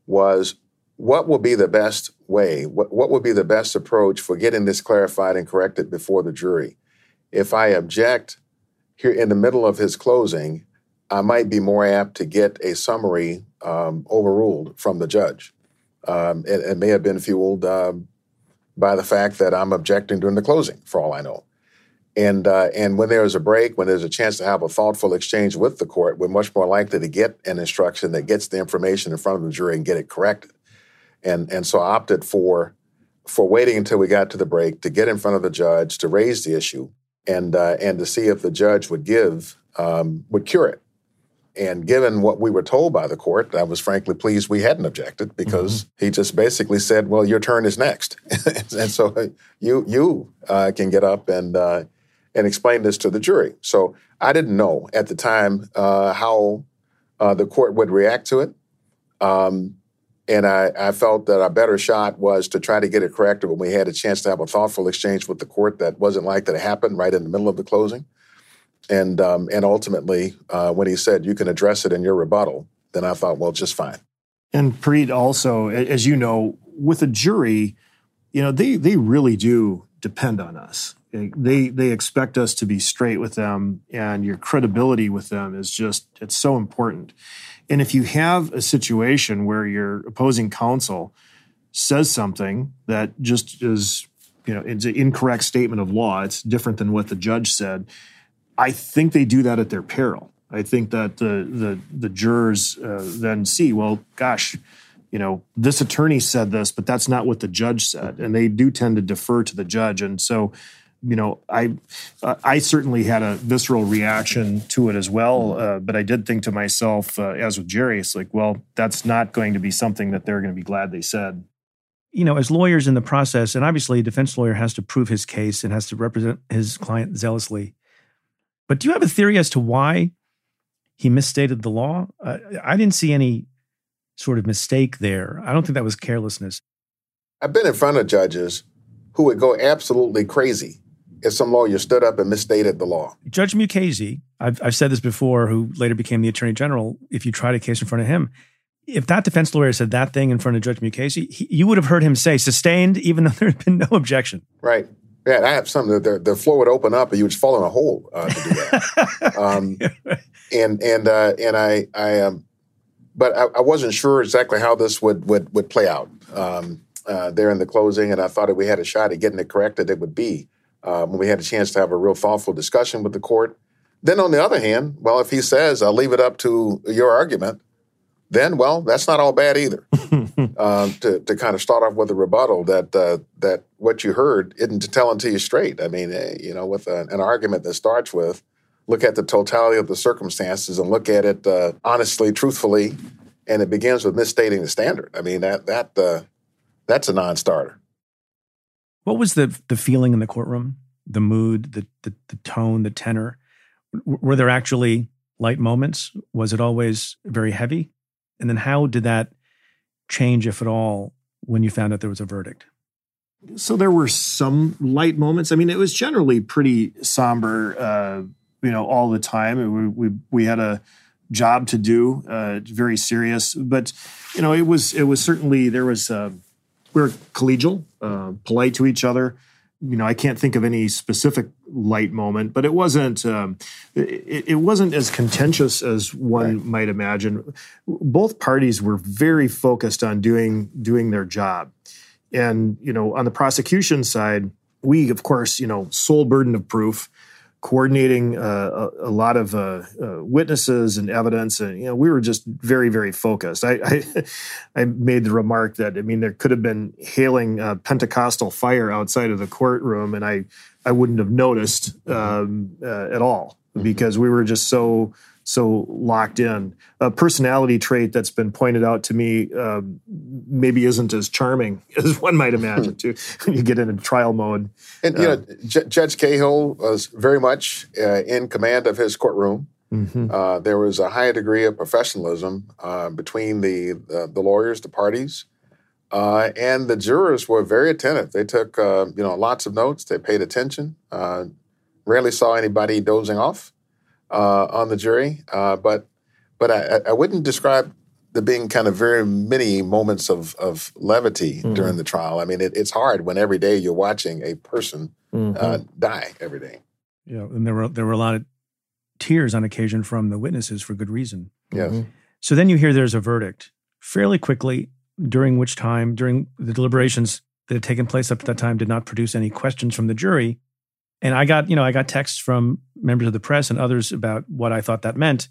B: was what will be the best way? What what would be the best approach for getting this clarified and corrected before the jury? If I object here in the middle of his closing, I might be more apt to get a summary um, overruled from the judge. Um, it, it, may have been fueled um, by the fact that I'm objecting during the closing, for all I know. And uh, and when there is a break, when there's a chance to have a thoughtful exchange with the court, we're much more likely to get an instruction that gets the information in front of the jury and get it corrected. And and so I opted for for waiting until we got to the break to get in front of the judge to raise the issue and uh, and to see if the judge would give um, would cure it. And given what we were told by the court, I was frankly pleased we hadn't objected because mm-hmm. he just basically said, "Well, your turn is next," <laughs> and so uh, you you uh, can get up and uh, and explain this to the jury. So I didn't know at the time uh, how uh, the court would react to it, um, and I, I, felt that our better shot was to try to get it corrected when we had a chance to have a thoughtful exchange with the court that wasn't likely to happened right in the middle of the closing. And um, and ultimately, uh, when he said you can address it in your rebuttal, then I thought, well, just fine.
C: And Preet, also, as you know, with a jury, you know they they really do depend on us. They they expect us to be straight with them, and your credibility with them is just it's so important. And if you have a situation where your opposing counsel says something that just is, you know, it's an incorrect statement of law, it's different than what the judge said I think they do that at their peril. I think that the the the jurors uh, then see, well, gosh, you know, this attorney said this, but that's not what the judge said, and they do tend to defer to the judge, and so. You know, I uh, I certainly had a visceral reaction to it as well, uh, but I did think to myself, uh, as with Jerry, it's like, well, that's not going to be something that they're going to be glad they said
D: you know, as lawyers in the process, and obviously a defense lawyer has to prove his case and has to represent his client zealously. But do you have a theory as to why he misstated the law? Uh, I didn't see any sort of mistake there. I don't think that was carelessness.
B: I've been in front of judges who would go absolutely crazy if some lawyer stood up and misstated the law.
D: Judge Mukasey, I've, I've said this before, who later became the attorney general, if you tried a case in front of him, if that defense lawyer said that thing in front of Judge Mukasey, he, you would have heard him say sustained, even though <laughs> there had been no objection.
B: Right. Yeah, I have something. The, the floor would open up, and you would fall in a hole uh, to do that. <laughs> um, <laughs> and and uh, and I I um, but I, I, wasn't sure exactly how this would would would play out um, uh, there in the closing, and I thought if we had a shot at getting it corrected, it would be uh, when we had a chance to have a real thoughtful discussion with the court. Then on the other hand, well, if he says I'll leave it up to your argument, then well, that's not all bad either. um, <laughs> to to kind of start off with a rebuttal that uh, that what you heard isn't telling to you straight. I mean, uh, you know, with a, an argument that starts with look at the totality of the circumstances and look at it uh, honestly, truthfully, and it begins with misstating the standard. I mean, that that uh, that's a non-starter.
D: What was the the feeling in the courtroom? The mood, the the, the tone, the tenor. W- were there actually light moments? Was it always very heavy? And then how did that change, if at all, when you found out there was a verdict?
C: So there were some light moments. I mean, it was generally pretty somber, uh, you know, all the time. We, we, we had a job to do, uh, very serious. But you know, it was it was certainly there was uh, we were collegial, uh, polite to each other you know, I can't think of any specific light moment, but it wasn't um, it, it, wasn't as contentious as one right. might imagine. Both parties were very focused on doing doing their job, and you know, on the prosecution side, we of course, you know, sole burden of proof coordinating uh, a, a, lot of uh, uh, witnesses and evidence, and you know we were just very very focused. I, I, <laughs> I made the remark that I mean there could have been hailing uh, Pentecostal fire outside of the courtroom, and I I wouldn't have noticed um, uh, at all mm-hmm. because we were just so so locked in. A personality trait that's been pointed out to me um, maybe isn't as charming <laughs> as one might imagine too when <laughs> you get into trial mode.
B: And you uh, know, J- Judge Cahill was very much uh, in command of his courtroom. Mm-hmm. Uh, there was a high degree of professionalism uh, between the, the, the lawyers, the parties, uh, and the jurors were very attentive. They took uh, you know lots of notes. They paid attention. rarely saw anybody dozing off uh, on the jury, uh, but but I, I, wouldn't describe there being kind of very many moments of, of levity mm-hmm. during the trial. I mean, it, it's hard when every day you're watching a person uh, mm-hmm. uh, die every day.
D: Yeah, and there were there were a lot of tears on occasion from the witnesses for good reason.
B: Yes. Mm-hmm.
D: So then you hear there's a verdict fairly quickly, during which time, during the deliberations that had taken place up to that time, did not produce any questions from the jury. And I got, you know, I got texts from members of the press and others about what I thought that meant.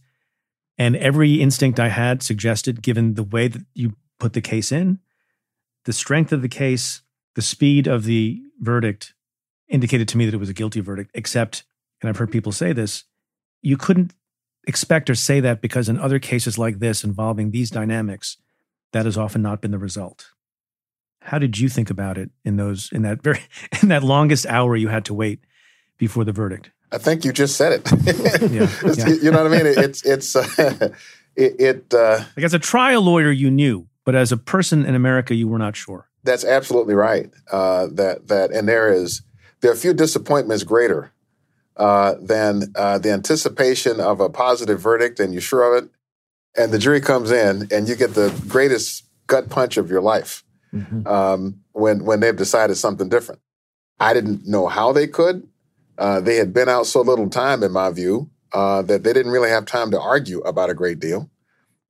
D: And every instinct I had suggested, given the way that you put the case in, the strength of the case, the speed of the verdict indicated to me that it was a guilty verdict, except, and I've heard people say this, you couldn't expect or say that because in other cases like this involving these dynamics, that has often not been the result. How did you think about it in those in that very <laughs> in that longest hour you had to wait before the verdict?
B: I think you just said it. <laughs> yeah, <laughs> yeah. You know what I mean? It's it's uh, <laughs> it. it uh,
D: like as a trial lawyer, you knew, but as a person in America, you were not sure.
B: That's absolutely right. Uh, that that and there is there are few disappointments greater uh, than uh, the anticipation of a positive verdict, and you're sure of it, and the jury comes in, and you get the greatest gut punch of your life mm-hmm. um, when when they've decided something different. I didn't know how they could. Uh, they had been out so little time, in my view, uh, that they didn't really have time to argue about a great deal.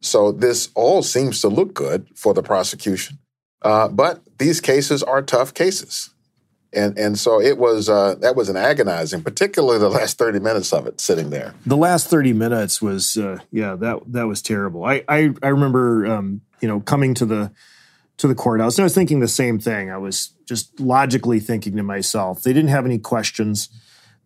B: So this all seems to look good for the prosecution. Uh, but these cases are tough cases. And and so it was uh, that was an agonizing, particularly the last thirty minutes of it sitting there.
C: The last thirty minutes was uh, yeah that that was terrible. I I, I remember um, you know coming to the to the courthouse and I was thinking the same thing. I was just logically thinking to myself, they didn't have any questions.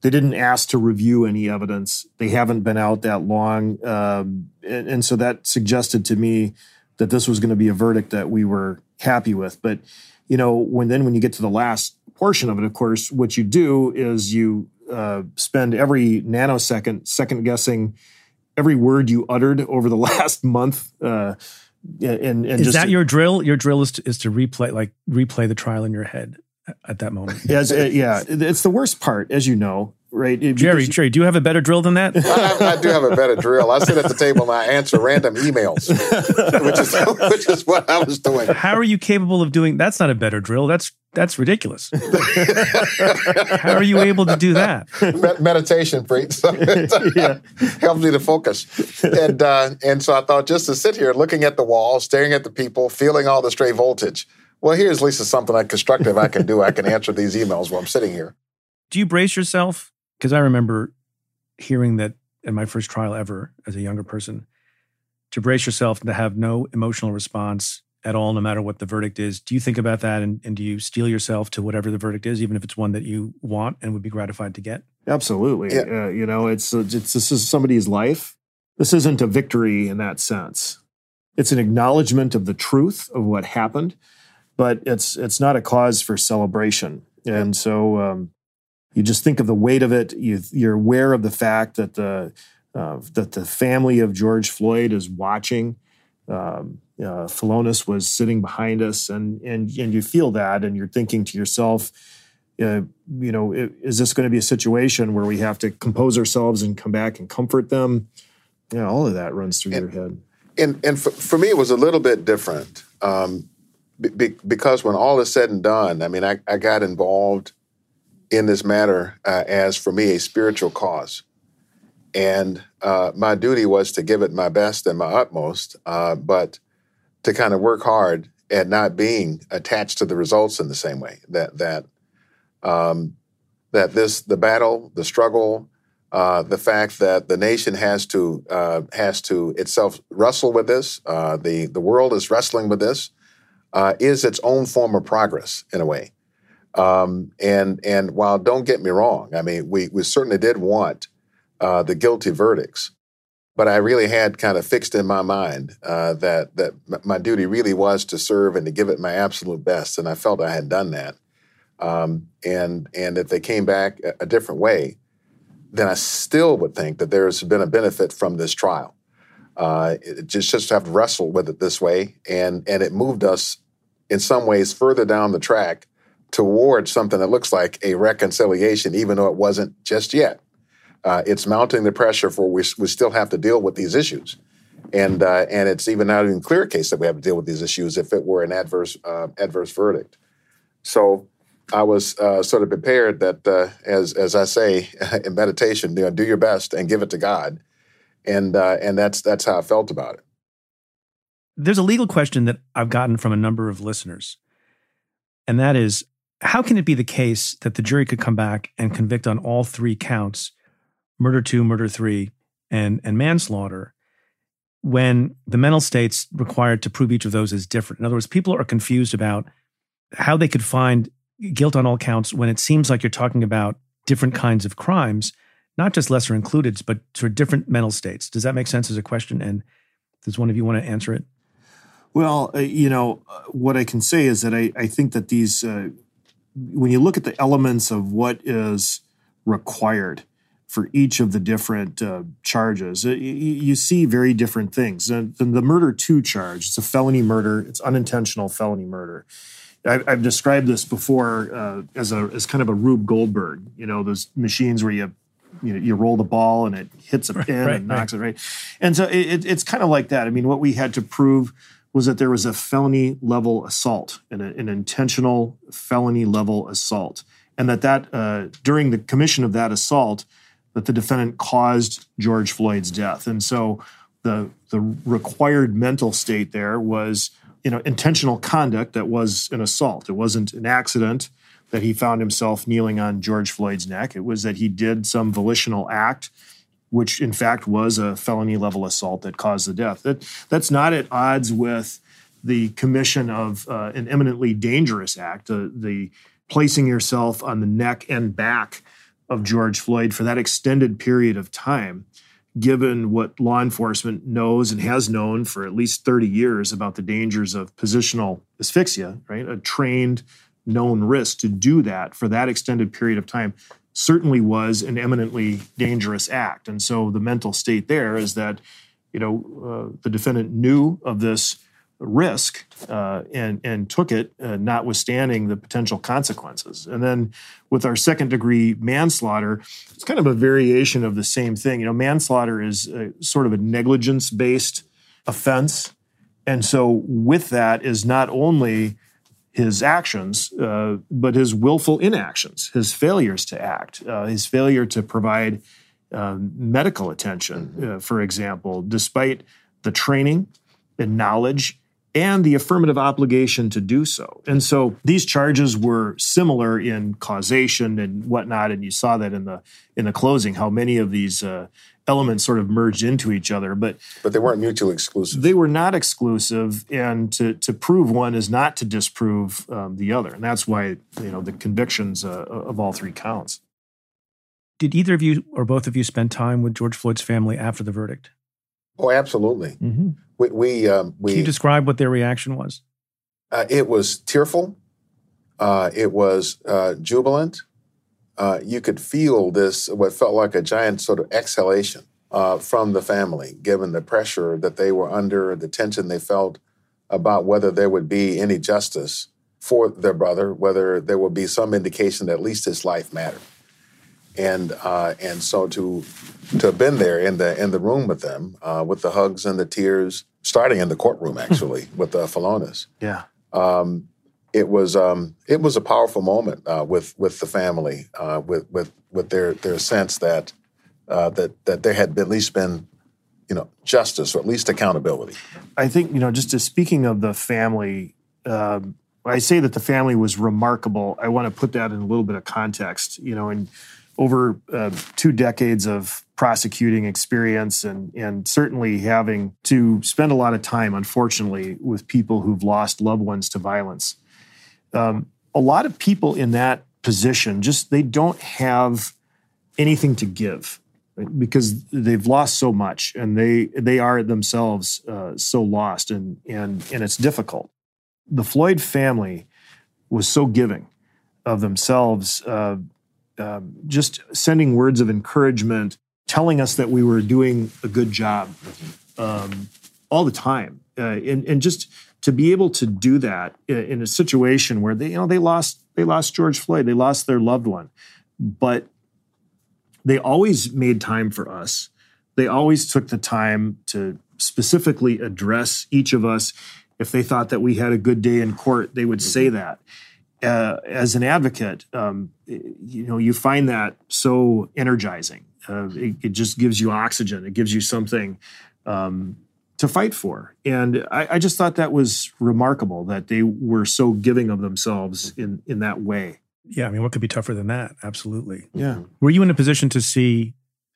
C: They didn't ask to review any evidence. They haven't been out that long. Um, and, and, so that suggested to me that this was going to be a verdict that we were happy with. But, you know, when then when you get to the last portion of it, of course, what you do is you uh, spend every nanosecond second guessing every word you uttered over the <laughs> last month. Uh, and, and
D: is
C: just
D: that your drill? Your drill is to, is to replay like replay the trial in your head at that moment. <laughs>
C: as, uh, yeah, it's the worst part, as you know, right? It-
D: Jerry,
C: because-
D: Jerry, do you have a better drill than that? <laughs>
B: I, I do have a better drill. I sit at the table and I answer random emails, which is <laughs> which is what I was doing.
D: How are you capable of doing? That's not a better drill. That's that's ridiculous. How are you able to do that?
B: Med- meditation, Preet. So it helps me to focus. And uh, and so I thought just to sit here looking at the wall, staring at the people, feeling all the stray voltage. Well, here's Lisa something like constructive I can do. I can answer these emails while I'm sitting here.
D: Do you brace yourself? Because I remember hearing that in my first trial ever as a younger person, to brace yourself and to have no emotional response at all, no matter what the verdict is. Do you think about that and, and do you steel yourself to whatever the verdict is, even if it's one that you want and would be gratified to get?
C: Absolutely.
B: Yeah.
C: Uh, you know, it's, it's this is somebody's life. This isn't a victory in that sense. It's an acknowledgement of the truth of what happened, but it's it's not a cause for celebration. And so um, you just think of the weight of it. You, you're aware of the fact that the uh, that the family of George Floyd is watching. Um, uh, Philonise was sitting behind us, and and and you feel that, and you're thinking to yourself, uh, you know, is this going to be a situation where we have to compose ourselves and come back and comfort them? Yeah, all of that runs through your head.
B: and and for, for me, it was a little bit different um, be, be- because when all is said and done, I mean, I, I got involved in this matter uh, as for me a spiritual cause, and uh, my duty was to give it my best and my utmost, uh, but to kind of work hard at not being attached to the results in the same way that that um, that this the battle, the struggle, uh, the fact that the nation has to uh, has to itself wrestle with this, uh, the the world is wrestling with this, uh, is its own form of progress in a way. Um, and and while don't get me wrong, I mean we we certainly did want uh, the guilty verdicts, but I really had kind of fixed in my mind uh, that that my duty really was to serve and to give it my absolute best, and I felt I had done that. Um, and and if they came back a, a different way, then I still would think that there's been a benefit from this trial. Uh, it just just have to wrestle with it this way, and and it moved us in some ways further down the track towards something that looks like a reconciliation, even though it wasn't just yet. Uh, it's mounting the pressure for we, we still have to deal with these issues, and uh, and it's even not even clear case that we have to deal with these issues if it were an adverse uh, adverse verdict. So I was uh, sort of prepared that, uh, as as I say <laughs> in meditation, you know, do your best and give it to God, and uh, and that's that's how I felt about it.
D: There's a legal question that I've gotten from a number of listeners, and that is how can it be the case that the jury could come back and convict on all three counts murder two, murder three, and, and manslaughter when the mental states required to prove each of those is different? In other words, people are confused about how they could find guilt on all counts when it seems like you're talking about different kinds of crimes, not just lesser included, but sort of different mental states. Does that make sense as a question? And does one of you want to answer it?
C: Well, uh, you know, uh, what I can say is that I, I think that these, uh, when you look at the elements of what is required for each of the different uh, charges, uh, y- y- you see very different things. The, the murder two charge, it's a felony murder, it's unintentional felony murder. I've, I've described this before uh, as a as kind of a Rube Goldberg. You know, those machines where you you know you roll the ball and it hits a <laughs> pin
D: right,
C: and knocks it right. And so it, it- it's kind of like that. I mean, what we had to prove was that there was a felony level assault, an, an intentional felony level assault, and that that uh, during the commission of that assault, that the defendant caused George Floyd's death. And so the the required mental state there was you know intentional conduct that was an assault. It wasn't an accident that he found himself kneeling on George Floyd's neck. It was that he did some volitional act which in fact was a felony level assault that caused the death. That that's not at odds with the commission of uh, an eminently dangerous act, uh, the placing yourself on the neck and back of George Floyd for that extended period of time, given what law enforcement knows and has known for at least 30 years about the dangers of positional asphyxia, right? A trained, known risk to do that for that extended period of time certainly was an eminently dangerous act. And so the mental state there is that, you know, uh, the defendant knew of this risk uh, and and took it, uh, notwithstanding the potential consequences. And then with our second degree manslaughter, it's kind of a variation of the same thing. You know, manslaughter is a, sort of a negligence based offense, and so with that is not only his actions, uh, but his willful inactions, his failures to act, uh, his failure to provide um, medical attention, uh, for example, despite the training and knowledge and the affirmative obligation to do so. And so these charges were similar in causation and whatnot, and you saw that in the in the closing how many of these uh, elements sort of merged into each other. But
B: but they weren't mutually exclusive.
C: They were not exclusive, and to to prove one is not to disprove um, the other, and that's why you know the convictions uh, of all three counts.
D: Did either of you or both of you spend time with George Floyd's family after the verdict?
B: Oh, absolutely. Mm-hmm. We we, um, we,
D: Can you describe what their reaction was?
B: Uh, it was tearful. Uh, it was uh, jubilant. Uh, you could feel this, what felt like a giant sort of exhalation uh, from the family, given the pressure that they were under, the tension they felt about whether there would be any justice for their brother, whether there would be some indication that at least his life mattered and uh, and so to to have been there in the in the room with them, uh, with the hugs and the tears, starting in the courtroom actually <laughs> with the Falonas.
C: Yeah. Um,
B: it was um, it was a powerful moment uh, with with the family, uh, with with with their their sense that uh, that that there had been, at least been you know justice or at least accountability.
C: I think you know just to speaking of the family. Um, I say that the family was remarkable. I want to put that in a little bit of context, you know, and over uh, two decades of prosecuting experience and, and certainly having to spend a lot of time, unfortunately, with people who've lost loved ones to violence. Um, a lot of people in that position just they don't have anything to give because they've lost so much and they they are themselves uh, so lost and and and it's difficult. The Floyd family was so giving of themselves uh, um, just sending words of encouragement, telling us that we were doing a good job um, all the time, uh, and, and just to be able to do that in a situation where they you know they lost they lost George Floyd, they lost their loved one, but they always made time for us. They always took the time to specifically address each of us. If they thought that we had a good day in court, they would say that uh, as an advocate, um, you know, you find that so energizing. Uh, it, it, just gives you oxygen. It gives you something um, to fight for. And I, I, just thought that was remarkable that they were so giving of themselves in in that way.
D: Yeah, I mean, what could be tougher than that? Absolutely.
C: Yeah.
D: Were you in a position to see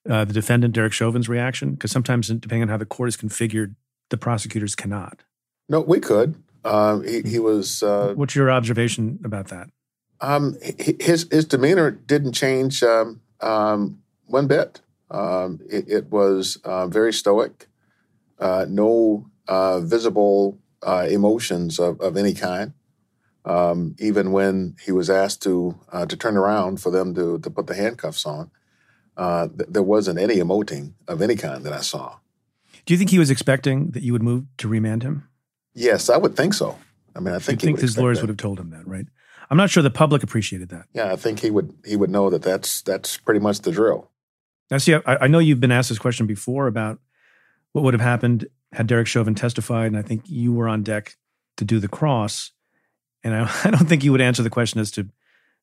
D: uh, the defendant Derek Chauvin's reaction? Because sometimes, depending on how the court is configured, the prosecutors cannot.
B: No, we could. Um, he, he, was. Uh,
D: What's your observation about that?
B: Um, his his demeanor didn't change um, um one bit. Um, it, it, was uh, very stoic. Uh, no uh, visible uh, emotions of, of, any kind. Um, even when he was asked to uh, to turn around for them to to put the handcuffs on, th- there wasn't any emoting of any kind that I saw.
D: Do you think he was expecting that you would move to remand him?
B: Yes, I would think so. I mean, I think
D: think his lawyers
B: that.
D: would have told him that, right? I'm not sure the public appreciated that.
B: Yeah, I think he would he would know that that's that's pretty much the drill.
D: Now, see, I, I know you've been asked this question before about what would have happened had Derek Chauvin testified, and I think you were on deck to do the cross. And I, <laughs> I don't think you would answer the question as to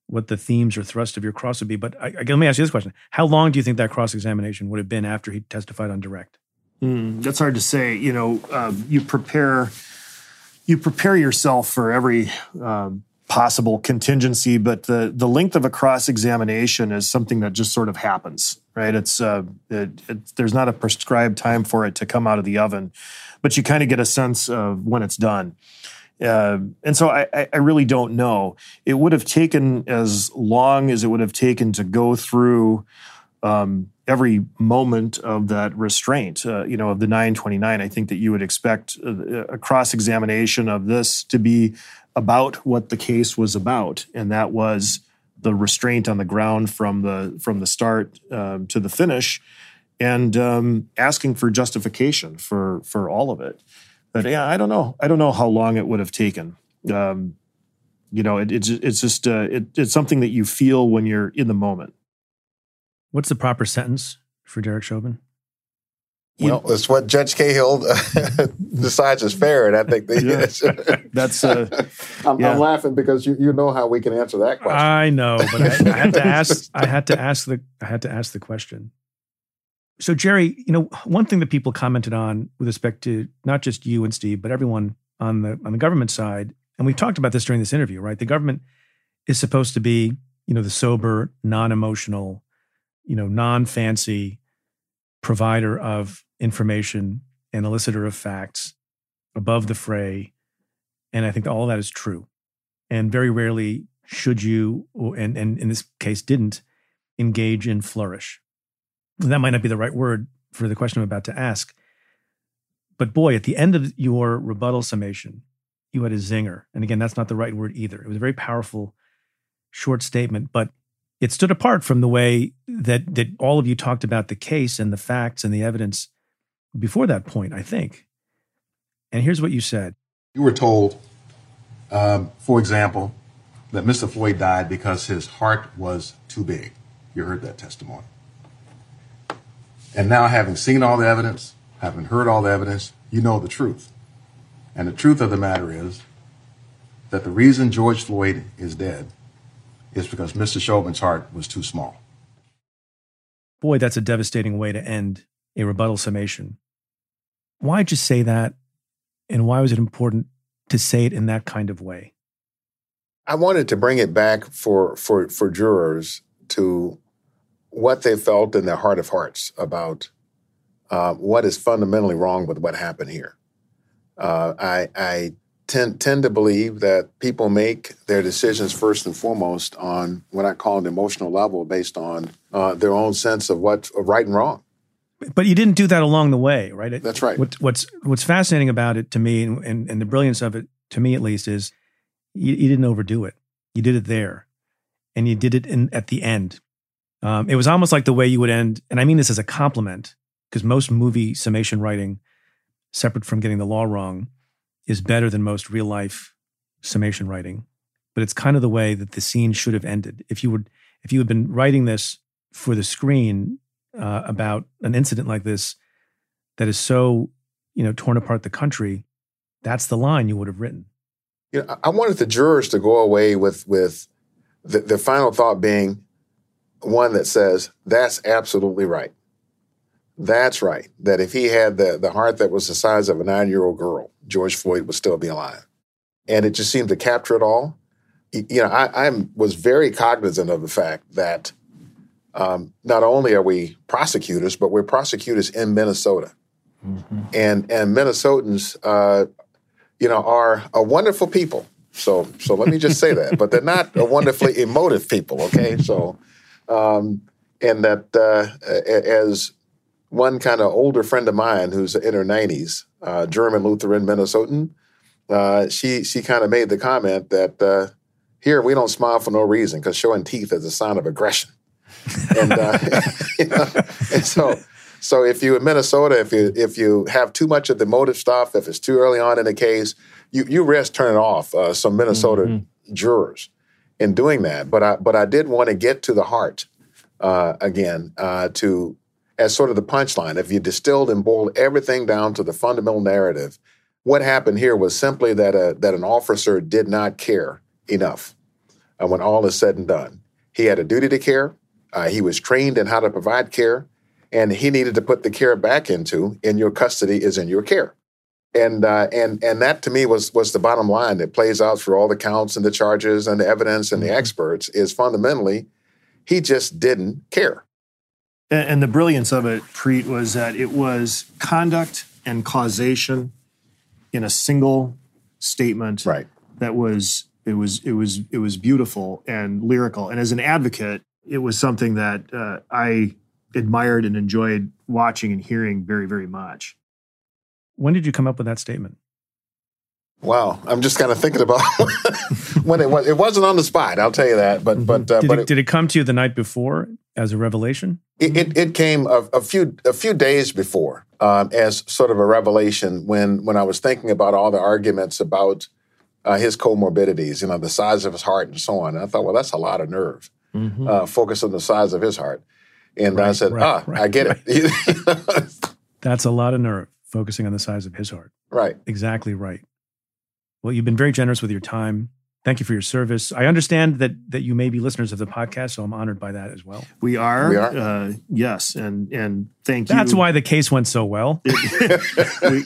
D: what the themes or thrust of your cross would be. But I, let me ask you this question: How long do you think that cross examination would have been after he testified on direct?
C: Mm, that's hard to say. You know, um, you prepare you prepare yourself for every um, possible contingency, but the the length of a cross examination is something that just sort of happens, right? It's uh, it, it, there's not a prescribed time for it to come out of the oven, but you kind of get a sense of when it's done. Uh, and so I, I really don't know. It would have taken as long as it would have taken to go through um, every moment of that restraint, uh, you know, of the 929. I think that you would expect a, a cross examination of this to be about what the case was about, and that was the restraint on the ground from the from the start um, to the finish, and um, asking for justification for for all of it. But yeah, I don't know. I don't know how long it would have taken. Um, you know, it, it's it's just uh, it, it's something that you feel when you're in the moment.
D: What's the proper sentence for Derek Chauvin?
B: Well, it's what Judge Cahill <laughs> decides is fair, and I think
C: yeah. <laughs> that's. Uh, <laughs>
B: I'm, yeah. I'm, laughing because you, you know how we can answer that question. I
D: know, but I, I had to ask. I had to ask the. I had to ask the question. So, Jerry, you know, one thing that people commented on with respect to not just you and Steve, but everyone on the on the government side, and we talked about this during this interview, right? The government is supposed to be, you know, the sober, non-emotional, you know, non-fancy provider of information and elicitor of facts above the fray. And I think all that is true. And very rarely should you, and, and in this case didn't, engage in flourish. That might not be the right word for the question I'm about to ask. But boy, at the end of your rebuttal summation, you had a zinger. And again, that's not the right word either. It was a very powerful, short statement, but it stood apart from the way that that all of you talked about the case and the facts and the evidence before that point, I think. And here's what you said.
G: You were told, um, for example, that Mr. Floyd died because his heart was too big. You heard that testimony. And now, having seen all the evidence, having heard all the evidence, you know the truth. And the truth of the matter is that the reason George Floyd is dead is because Mr. Chauvin's heart was too small.
D: Boy, that's a devastating way to end a rebuttal summation. Why'd you say that? And why was it important to say it in that kind of way?
B: I wanted to bring it back for, for, for jurors to what they felt in their heart of hearts about uh, what is fundamentally wrong with what happened here. Uh, I, I tend, tend to believe that people make their decisions first and foremost on what I call an emotional level based on uh, their own sense of what's right and wrong.
D: But you didn't do that along the way, right?
B: That's right.
D: What, what's what's fascinating about it to me, and, and, and, the brilliance of it to me at least, is you, you, didn't overdo it. You did it there, and you did it in, at the end. Um, it was almost like the way you would end, and I mean this as a compliment, because most movie summation writing, separate from getting the law wrong, is better than most real life summation writing. But it's kind of the way that the scene should have ended. If you would, if you had been writing this for the screen, uh, about an incident like this that is so you know torn apart the country that's the line you would have written.
B: You know i wanted the jurors to go away with with the, the final thought being one that says that's absolutely right. That's right that if he had the, the heart that was the size of a nine year old girl george floyd would still be alive. And it just seemed to capture it all. You know i, I was very cognizant of the fact that um, not only are we prosecutors, but we're prosecutors in Minnesota. Mm-hmm. And and Minnesotans, uh, you know, are a wonderful people. So so let me just say that. But they're not a wonderfully <laughs> emotive people. Okay, so um, and that uh, as one kind of older friend of mine who's in her nineties, uh, German Lutheran Minnesotan, uh, she she kind of made the comment that uh, here we don't smile for no reason because showing teeth is a sign of aggression and, uh, <laughs> you know, and so so if you in Minnesota, if you if you have too much of the motive stuff, if it's too early on in the case, you you risk turning off uh, some Minnesota mm-hmm. jurors in doing that. But I but I did want to get to the heart uh, again uh, to as sort of the punchline. If you distilled and boiled everything down to the fundamental narrative, what happened here was simply that a, that an officer did not care enough. And when all is said and done, he had a duty to care. Uh, he was trained in how to provide care, and he needed to put the care back into in your custody is in your care. And uh, and and that to me was was the bottom line that plays out through all the counts and the charges and the evidence and the mm-hmm. experts is fundamentally he just didn't care.
C: And, and the brilliance of it, Preet, was that it was conduct and causation in a single statement.
B: Right.
C: That was it was it was it was beautiful and lyrical. And as an advocate, it was something that uh, I admired and enjoyed watching and hearing very, very much.
D: When did you come up with that statement?
B: Wow, I'm just kind of thinking about <laughs> when it was. It wasn't on the spot, I'll tell you that. But mm-hmm. but uh,
D: did,
B: but
D: it, did it come to you the night before as a revelation?
B: It it, it came a, a, few a few days before. um, as sort of a revelation when when I was thinking about all the arguments about uh, his comorbidities, you know, the size of his heart and so on. And I thought, well, that's a lot of nerve. Mm-hmm. Uh, focus on the size of his heart. And right, I said, right, ah, right, I get it. <laughs>
D: that's a lot of nerve focusing on the size of his heart.
B: Right.
D: Exactly right. Well, you've been very generous with your time. Thank you for your service. I understand that that you may be listeners of the podcast, so I'm honored by that as well.
C: We are. We are. Uh, yes, and and thank
D: you. That's why the case went so well. <laughs>
C: we,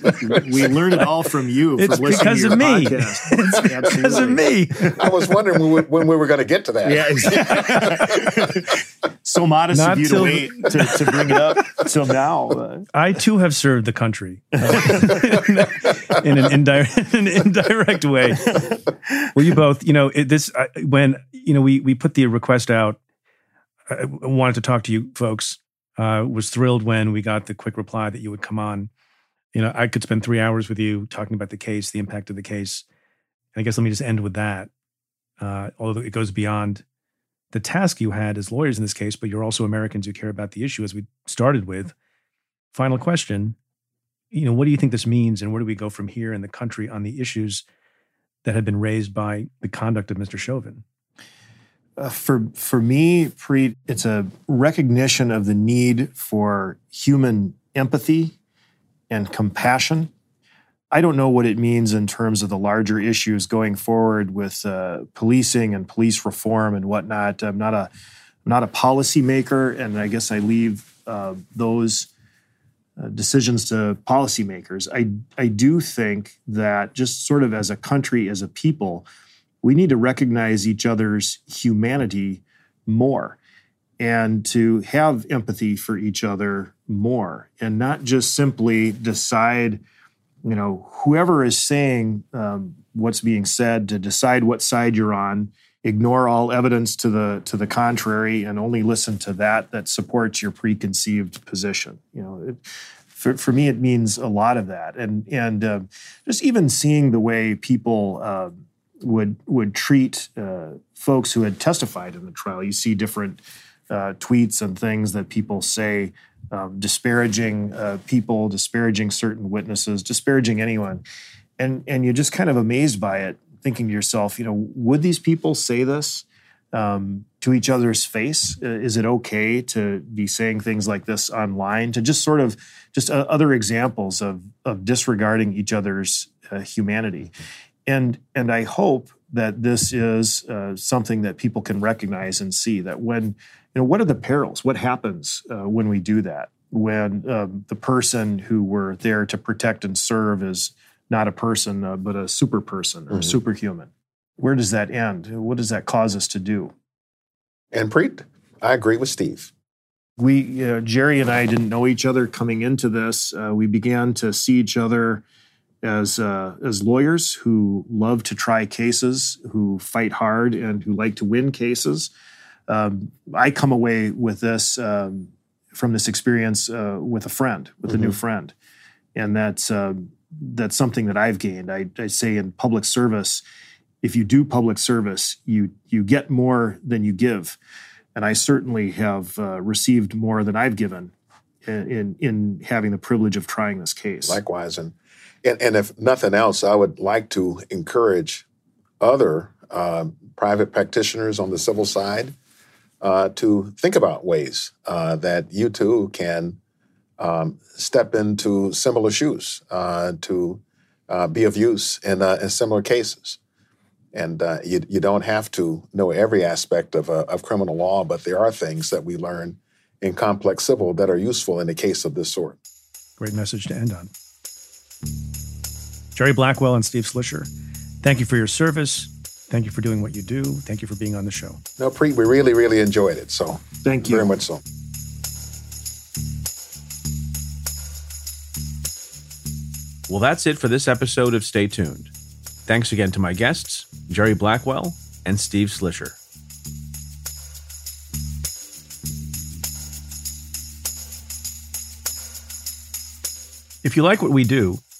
C: we, learned it all from you.
D: It's because of me. <laughs> It's because of me.
B: I was wondering when we, when we were going to get to that.
C: Yeah, exactly. <laughs> so modest Not of you to wait to, to, bring it up till now. Uh.
D: I too have served the country uh, in an indirect, an indirect way. Well, you both, you know, it, this uh, when you know we we put the request out. I wanted to talk to you folks uh, was thrilled when we got the quick reply that you would come on. You know, I could spend three hours with you talking about the case, the impact of the case. And I guess let me just end with that. Uh, although it goes beyond the task you had as lawyers in this case, but you're also Americans who care about the issue, as we started with. Final question: You know, what do you think this means, and where do we go from here in the country on the issues that have been raised by the conduct of Mr. Chauvin?
C: Uh, for for me, Preet, it's a recognition of the need for human empathy and compassion. I don't know what it means in terms of the larger issues going forward with uh, policing and police reform and whatnot. I'm not a I'm not a policymaker, and I guess I leave uh, those uh, decisions to policymakers. I I do think that just sort of as a country, as a people we need to recognize each other's humanity more and to have empathy for each other more and not just simply decide you know whoever is saying um, what's being said to decide what side you're on ignore all evidence to the to the contrary and only listen to that that supports your preconceived position. You know it, for, for me it means a lot of that. And and uh, just even seeing the way people uh, would would treat uh, folks who had testified in the trial. You see different uh, tweets and things that people say um, disparaging uh, people, disparaging certain witnesses, disparaging anyone, and and you're just kind of amazed by it, thinking to yourself, you know, would these people say this? Um, to each other's face? Uh, is it okay to be saying things like this online? To just sort of just uh, other examples of of disregarding each other's uh, humanity, and and I hope that this is uh, something that people can recognize and see that when you know what are the perils? What happens uh, when we do that? When um, the person who we're there to protect and serve is not a person uh, but a super person or mm-hmm. superhuman. Where does that end? What does that cause us to do?
B: And preet i agree with steve.
C: We uh, jerry and i didn't know each other coming into this. Uh, we began to see each other as uh, as lawyers who love to try cases, who fight hard, and who like to win cases. Um, I come away with this um, from this experience uh, with a friend, with mm-hmm. a new mm-hmm. friend, and that's um, that's something that I've gained. I, I, say in public service, if you do public service, you you get more than you give, and I certainly have uh, received more than I've given in, in in having the privilege of trying this case.
B: Likewise, and and, and if nothing else, I would like to encourage other uh, private practitioners on the civil side uh, to think about ways uh, that you too can um, step into similar shoes uh, to uh, be of use in, uh, in similar cases. And you, you don't have to know every aspect of, of criminal law, but there are things that we learn in complex civil that are useful in a case of this sort.
D: Great message to end on. Jerry Blackwell and Steve Schleicher, thank you for your service. Thank you for doing what you do. Thank you for being on the show.
B: No, Preet, we really, really enjoyed it. So
C: thank you
B: very much. So.
A: Well, that's it for this episode of Stay Tuned. Thanks again to my guests, Jerry Blackwell and Steve Schleicher. If you like what we do,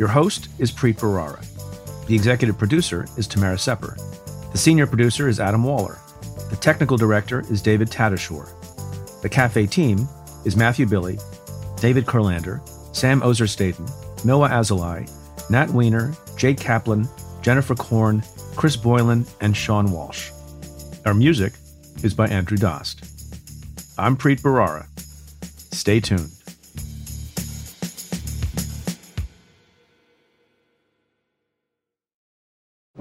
A: Your host is Preet Bharara. The executive producer is Tamara Sepper. The senior producer is Adam Waller. The technical director is David Tatasciore. The cafe team is Matthew Billy, David Kurlander, Sam Ozer Staton, Noah Azulai, Nat Weiner, Jake Kaplan, Jennifer Korn, Chris Boylan, and Sean Walsh. Our music is by Andrew Dost. I'm Preet Bharara. Stay tuned.